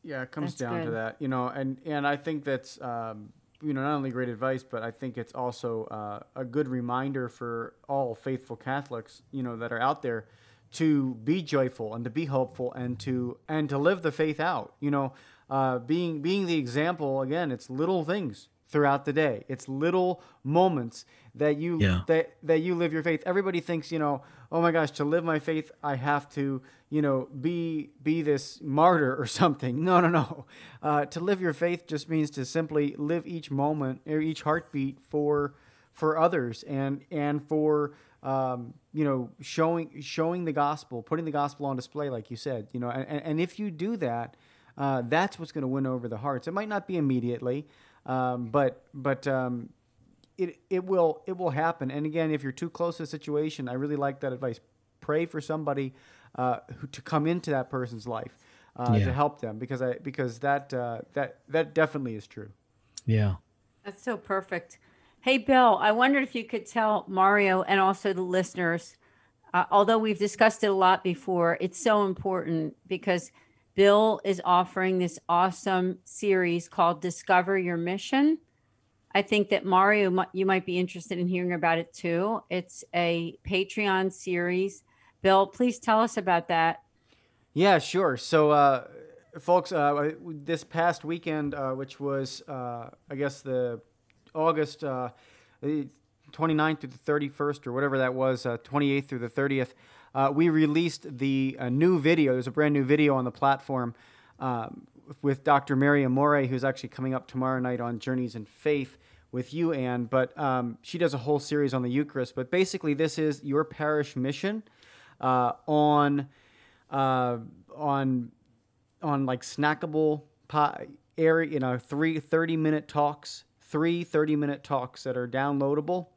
Yeah, it comes That's down to that, you know, and and I think that's um, you know not only great advice, but I think it's also uh, a good reminder for all faithful Catholics, you know, that are out there to be joyful and to be hopeful and to and to live the faith out. You know, uh, being being the example again. It's little things throughout the day. It's little moments that you Yeah. that that you live your faith. Everybody thinks, you know, oh my gosh, to live my faith, I have to, you know, be be this martyr or something. No, no, no. Uh, to live your faith just means to simply live each moment or each heartbeat for for others and and for um, you know showing showing the gospel, putting the gospel on display, like you said. You know, and, and if you do that, uh, that's what's going to win over the hearts. It might not be immediately, um, but but um, it it will it will happen. And again, if you're too close to a situation, I really like that advice. Pray for somebody uh, who to come into that person's life uh, Yeah. to help them because I because that uh, that that definitely is true. Yeah. That's so perfect. Hey, Bill, I wondered if you could tell Mario and also the listeners, uh, although we've discussed it a lot before, it's so important because Bill is offering this awesome series called Discover Your Mission. I think that Mario, you might be interested in hearing about it too. It's a Patreon series. Bill, please tell us about that. Yeah, sure. So, uh, folks, uh, this past weekend, uh, which was, uh, I guess, the August uh, 29th through the 31st, or whatever that was, uh, 28th through the 30th, uh, we released the uh, new video. There's a brand new video on the platform um, with Dr. Mary Amore, who's actually coming up tomorrow night on Journeys in Faith with you, Anne. But um, she does a whole series on the Eucharist. But basically, this is your parish mission uh, on uh, on on like snackable pot area, you know, three 30 minute talks, three 30 minute talks that are downloadable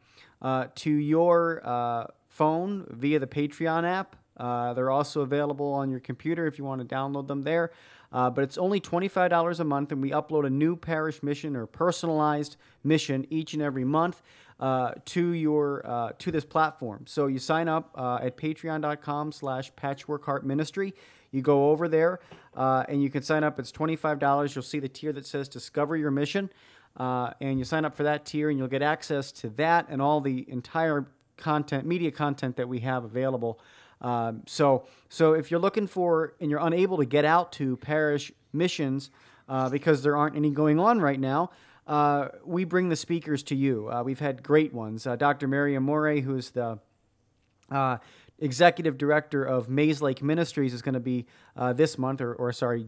uh, to your uh, phone via the Patreon app. Uh, they're also available on your computer if you want to download them there. Uh, but it's only $25 a month, and we upload a new parish mission or personalized mission each and every month uh, to your uh, to this platform. So you sign up uh, at patreon.com slash patchworkheart ministry. You go over there uh, and you can sign up. It's $25. You'll see the tier that says Discover Your Mission. Uh, and you sign up for that tier and you'll get access to that and all the entire content, media content that we have available. Um, so, so if you're looking for and you're unable to get out to parish missions uh, because there aren't any going on right now, uh, we bring the speakers to you. Uh, we've had great ones. Uh, Dr. Mary Amore, who's the uh, executive director of Mayslake Ministries, is going to be uh, this month, or, or sorry,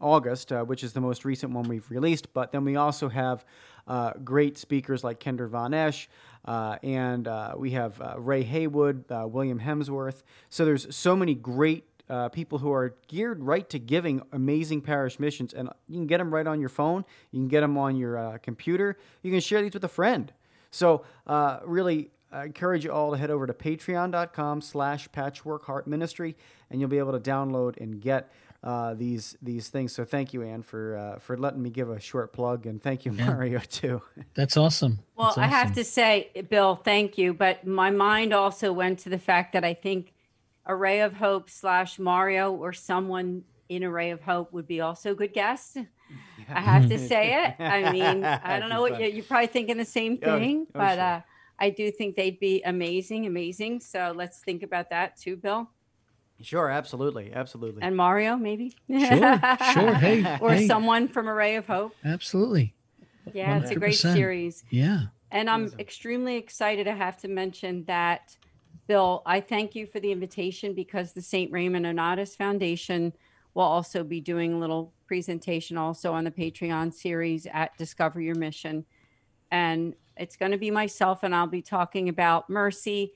August, which is the most recent one we've released. But then we also have uh, great speakers like Kendra Von Esh, uh, and uh, we have uh, Ray Haywood, uh, William Hemsworth. So there's so many great uh, people who are geared right to giving amazing parish missions, and you can get them right on your phone. You can get them on your uh, computer. You can share these with a friend. So uh, really. I encourage you all to head over to patreon.com slash patchworkheart ministry and you'll be able to download and get uh, these these things. So thank you, Ann, for uh, for letting me give a short plug, and thank you, Mario, too. That's awesome. Well, That's I have to say, Bill, thank you. But my mind also went to the fact that I think Array of Hope slash Mario or someone in Array of Hope would be also a good guest. I have to say it. I mean, I don't know what you, you're probably thinking the same Oh, thing, oh, but sure. uh, I do think they'd be amazing, amazing. So let's think about that too, Bill Sure, absolutely, absolutely. and Mario, maybe. Sure, sure. Hey, or hey, someone from Array of Hope. absolutely. Yeah, it's a great series. Yeah. And I'm Awesome. extremely excited. I have to mention that, Bill, I thank you for the invitation because the St. Raymond Nonnatus Foundation will also be doing a little presentation also on the Patreon series at Discover Your Mission. And it's going to be myself, and I'll be talking about mercy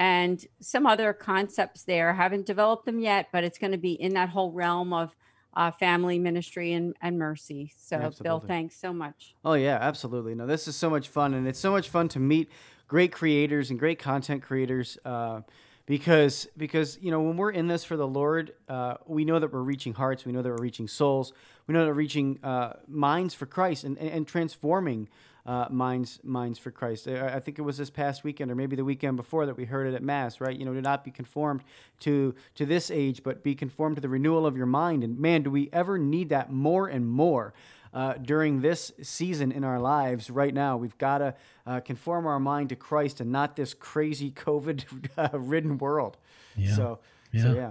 and some other concepts there. haven't developed them yet, but it's going to be in that whole realm of uh, family ministry and, and mercy. So, Bill, thanks so much. Oh yeah, absolutely. No, this is so much fun, and it's so much fun to meet great creators and great content creators. Uh, because because you know when we're in this for the Lord, uh, we know that we're reaching hearts, we know that we're reaching souls, we know that we're reaching uh, minds for Christ and, and, and transforming uh, minds minds for Christ. I, I think it was this past weekend or maybe the weekend before that we heard it at Mass, right? You know, do not be conformed to to this age, but be conformed to the renewal of your mind. And man, do we ever need that more and more? uh, during this season in our lives right now. We've got to uh, conform our mind to Christ and not this crazy COVID uh, ridden world. Yeah. So, Yeah. so yeah.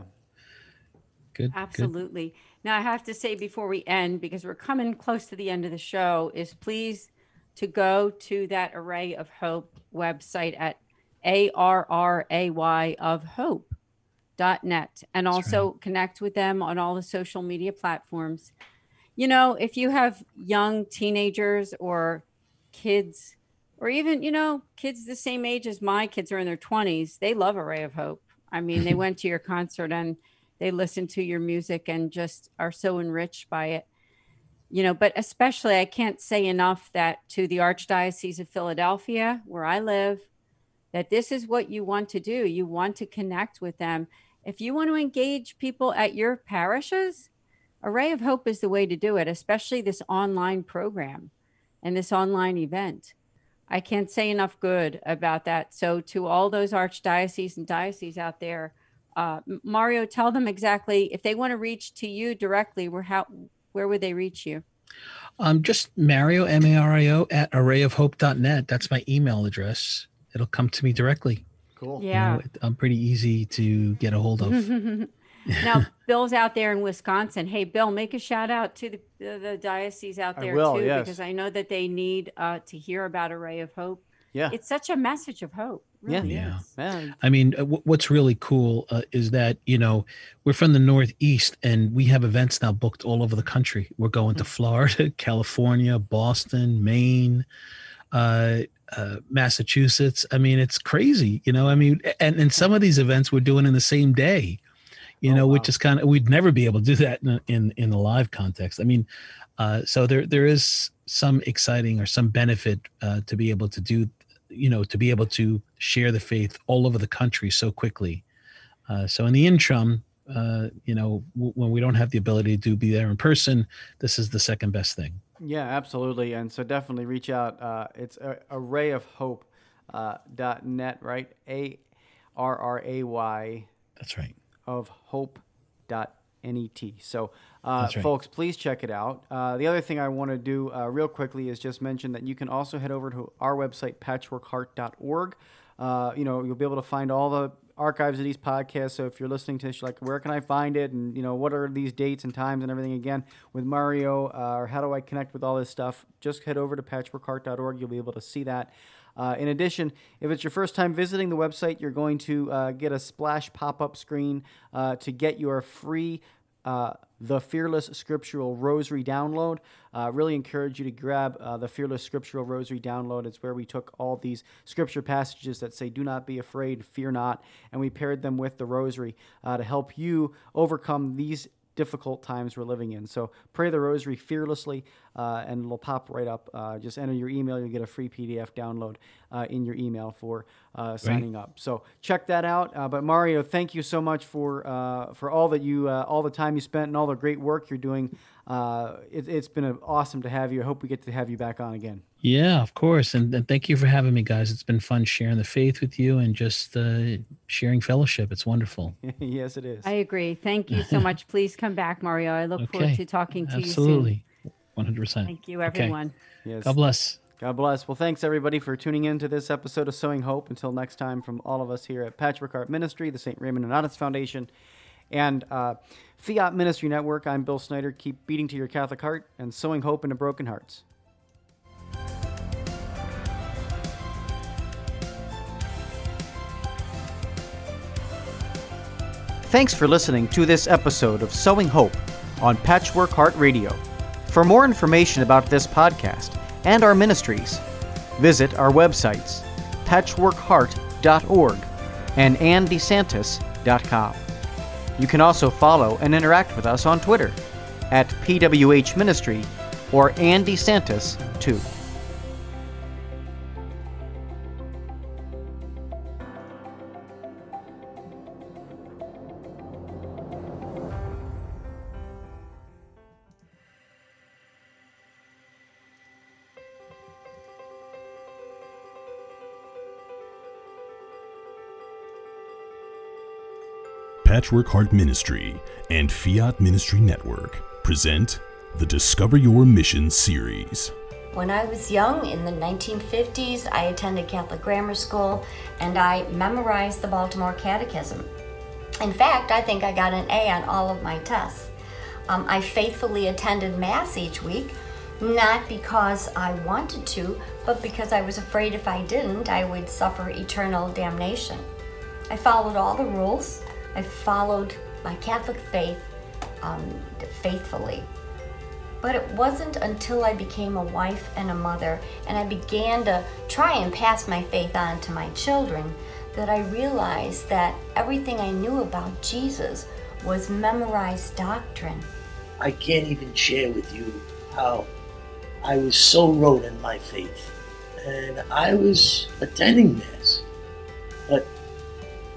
Good. good. Absolutely. Now, I have to say before we end, because we're coming close to the end of the show, is please to go to that Array of Hope website at A R R A Y of Hope dot net and also connect with them on all the social media platforms. You know, if you have young teenagers or kids, or even, you know, kids the same age as my kids are in their 20s, they love Array of Hope. I mean, they went to your concert and they listen to your music and just are so enriched by it you know but especially i can't say enough that to the archdiocese of philadelphia where i live that this is what you want to do. You want to connect with them. If you want to engage people at your parishes array of hope is the way to do it especially this online program and this online event. I can't say enough good about that. So to all those archdioceses and dioceses out there uh, Mario, tell them exactly if they want to reach to you directly. Where how where would they reach you? Um, just Mario, M A R I O, at arrayofhope.net. That's my email address. It'll come to me directly. Cool. You Yeah. know, it- I'm pretty easy to get a hold of. now, Bill's out there in Wisconsin. Hey, Bill, make a shout out to the the, the diocese out there will, too, yes. because I know that they need uh, to hear about Array of Hope. Yeah. It's such a message of hope. Yeah. Really Yeah. is. Man, I mean, uh, wh- what's really cool uh, is that, you know, we're from the Northeast and we have events now booked all over the country. We're going to Florida, California, Boston, Maine, uh, uh, Massachusetts. I mean, it's crazy, you know, I mean, and, and some of these events we're doing in the same day, you Oh, know, wow. which is kind of, we'd never be able to do that in, in, in a live context. I mean, uh, so there, there is some exciting or some benefit uh, to be able to do you know to be able to share the faith all over the country so quickly uh, so in the interim uh, you know w- when we don't have the ability to be there in person this is the second best thing yeah, absolutely. And so definitely reach out. Uh, it's a, array of hope uh, dot net, right? A R R A Y that's right of hope.net. So, uh, right. folks, please check it out. Uh, the other thing I want to do uh, real quickly is just mention that you can also head over to our website, patchworkheart.org. Uh, you know, you'll be able to find all the archives of these podcasts. So if you're listening to this, you're like, where can I find it? And, you know, what are these dates and times and everything again with Mario? Uh, or how do I connect with all this stuff? Just head over to patchworkheart.org. You'll be able to see that. Uh, in addition, if it's your first time visiting the website, you're going to uh, get a splash pop up screen uh, to get your free uh, the Fearless Scriptural Rosary download. Uh, really encourage you to grab uh, the Fearless Scriptural Rosary download. It's where we took all these scripture passages that say, Do not be afraid, fear not, and we paired them with the Rosary uh, to help you overcome these difficult times we're living in. So pray the rosary fearlessly. Uh, and it'll pop right up. Uh, just enter your email, you'll get a free PDF download uh, in your email for uh, signing up. So check that out. Uh, but Mario, thank you so much for uh, for all that you all the time you spent and all the great work you're doing. It, has been awesome to have you. I hope we get to have you back on again. Yeah, of course. And, and, thank you for having me, guys. It's been fun sharing the faith with you and just uh, sharing fellowship. It's wonderful. yes, it is. I agree. Thank you so much. Please come back, Mario. I look okay. forward to talking to Absolutely. you soon. Absolutely. 100%. Thank you, everyone. Okay. Yes. God bless. God bless. Well, thanks everybody for tuning in to this episode of Sowing Hope. Until next time, from all of us here at Patchwork Heart Ministry, the St. Raymond Nonnatus Foundation, and uh, Fiat Ministry Network, I'm Bill Snyder. Keep beating to your Catholic heart and sowing hope into broken hearts. Thanks for listening to this episode of Sowing Hope on Patchwork Heart Radio. For more information about this podcast and our ministries, visit our websites patchworkheart.org and anndesantis.com. You can also follow and interact with us on Twitter at PWH Ministry or Andy Santis 2. Patchwork Heart Ministry and Fiat Ministry Network present the Discover Your Mission series. When I was young in the 1950s, I attended Catholic grammar school and I memorized the Baltimore Catechism. In fact, I think I got an A on all of my tests. Um, I faithfully attended Mass each week, not because I wanted to, but because I was afraid if I didn't, I would suffer eternal damnation. I followed all the rules. I followed my Catholic faith um, faithfully. But it wasn't until I became a wife and a mother and I began to try and pass my faith on to my children that I realized that everything I knew about Jesus was memorized doctrine. I can't even share with you how I was so rooted in my faith. And I was attending Mass, but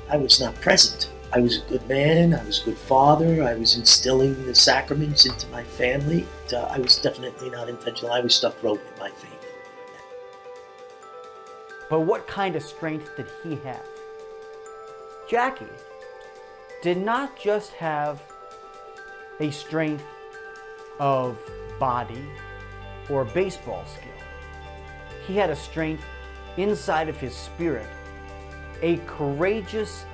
I was not present. I was a good man, I was a good father, I was instilling the sacraments into my family. Uh, I was definitely not intentional. I was stuck rope in my faith. But what kind of strength did he have? Jackie did not just have a strength of body or baseball skill. He had a strength inside of his spirit, a courageous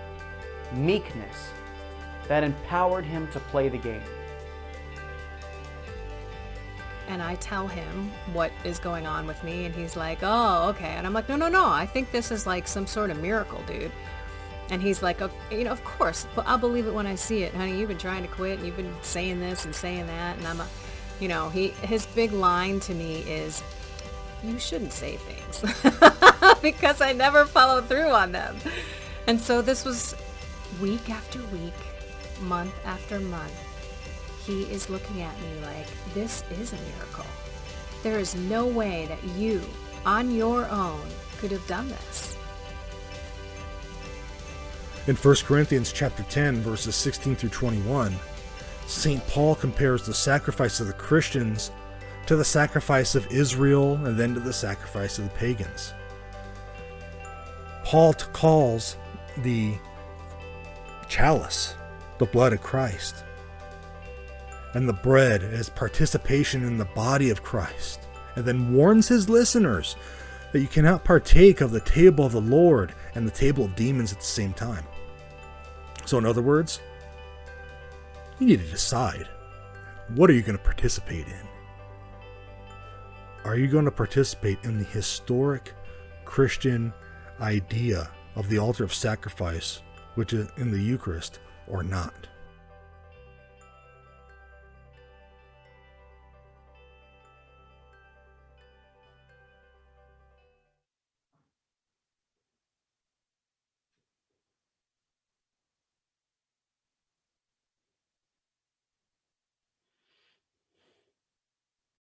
meekness that empowered him to play the game. And I tell him what is going on with me, and he's like, oh, okay. And I'm like, no, no, no. I think this is like some sort of miracle, dude. And he's like, okay, you know, of course, but I'll believe it when I see it, honey. You've been trying to quit, and you've been saying this and saying that, and I'm a, you know, he his big line to me is, you shouldn't say things because I never follow through on them. And so this was week after week, month after month, he is looking at me like, this is a miracle. There is no way that you, on your own, could have done this. In 1 Corinthians chapter 10, verses 16 through 21, St. Paul compares the sacrifice of the Christians to the sacrifice of Israel and then to the sacrifice of the pagans. Paul calls the chalice, the blood of Christ, and the bread as participation in the body of Christ, and then warns his listeners that you cannot partake of the table of the Lord and the table of demons at the same time. So, in other words, you need to decide what are you going to participate in? Are you going to participate in the historic Christian idea of the altar of sacrifice which is in the Eucharist, or not.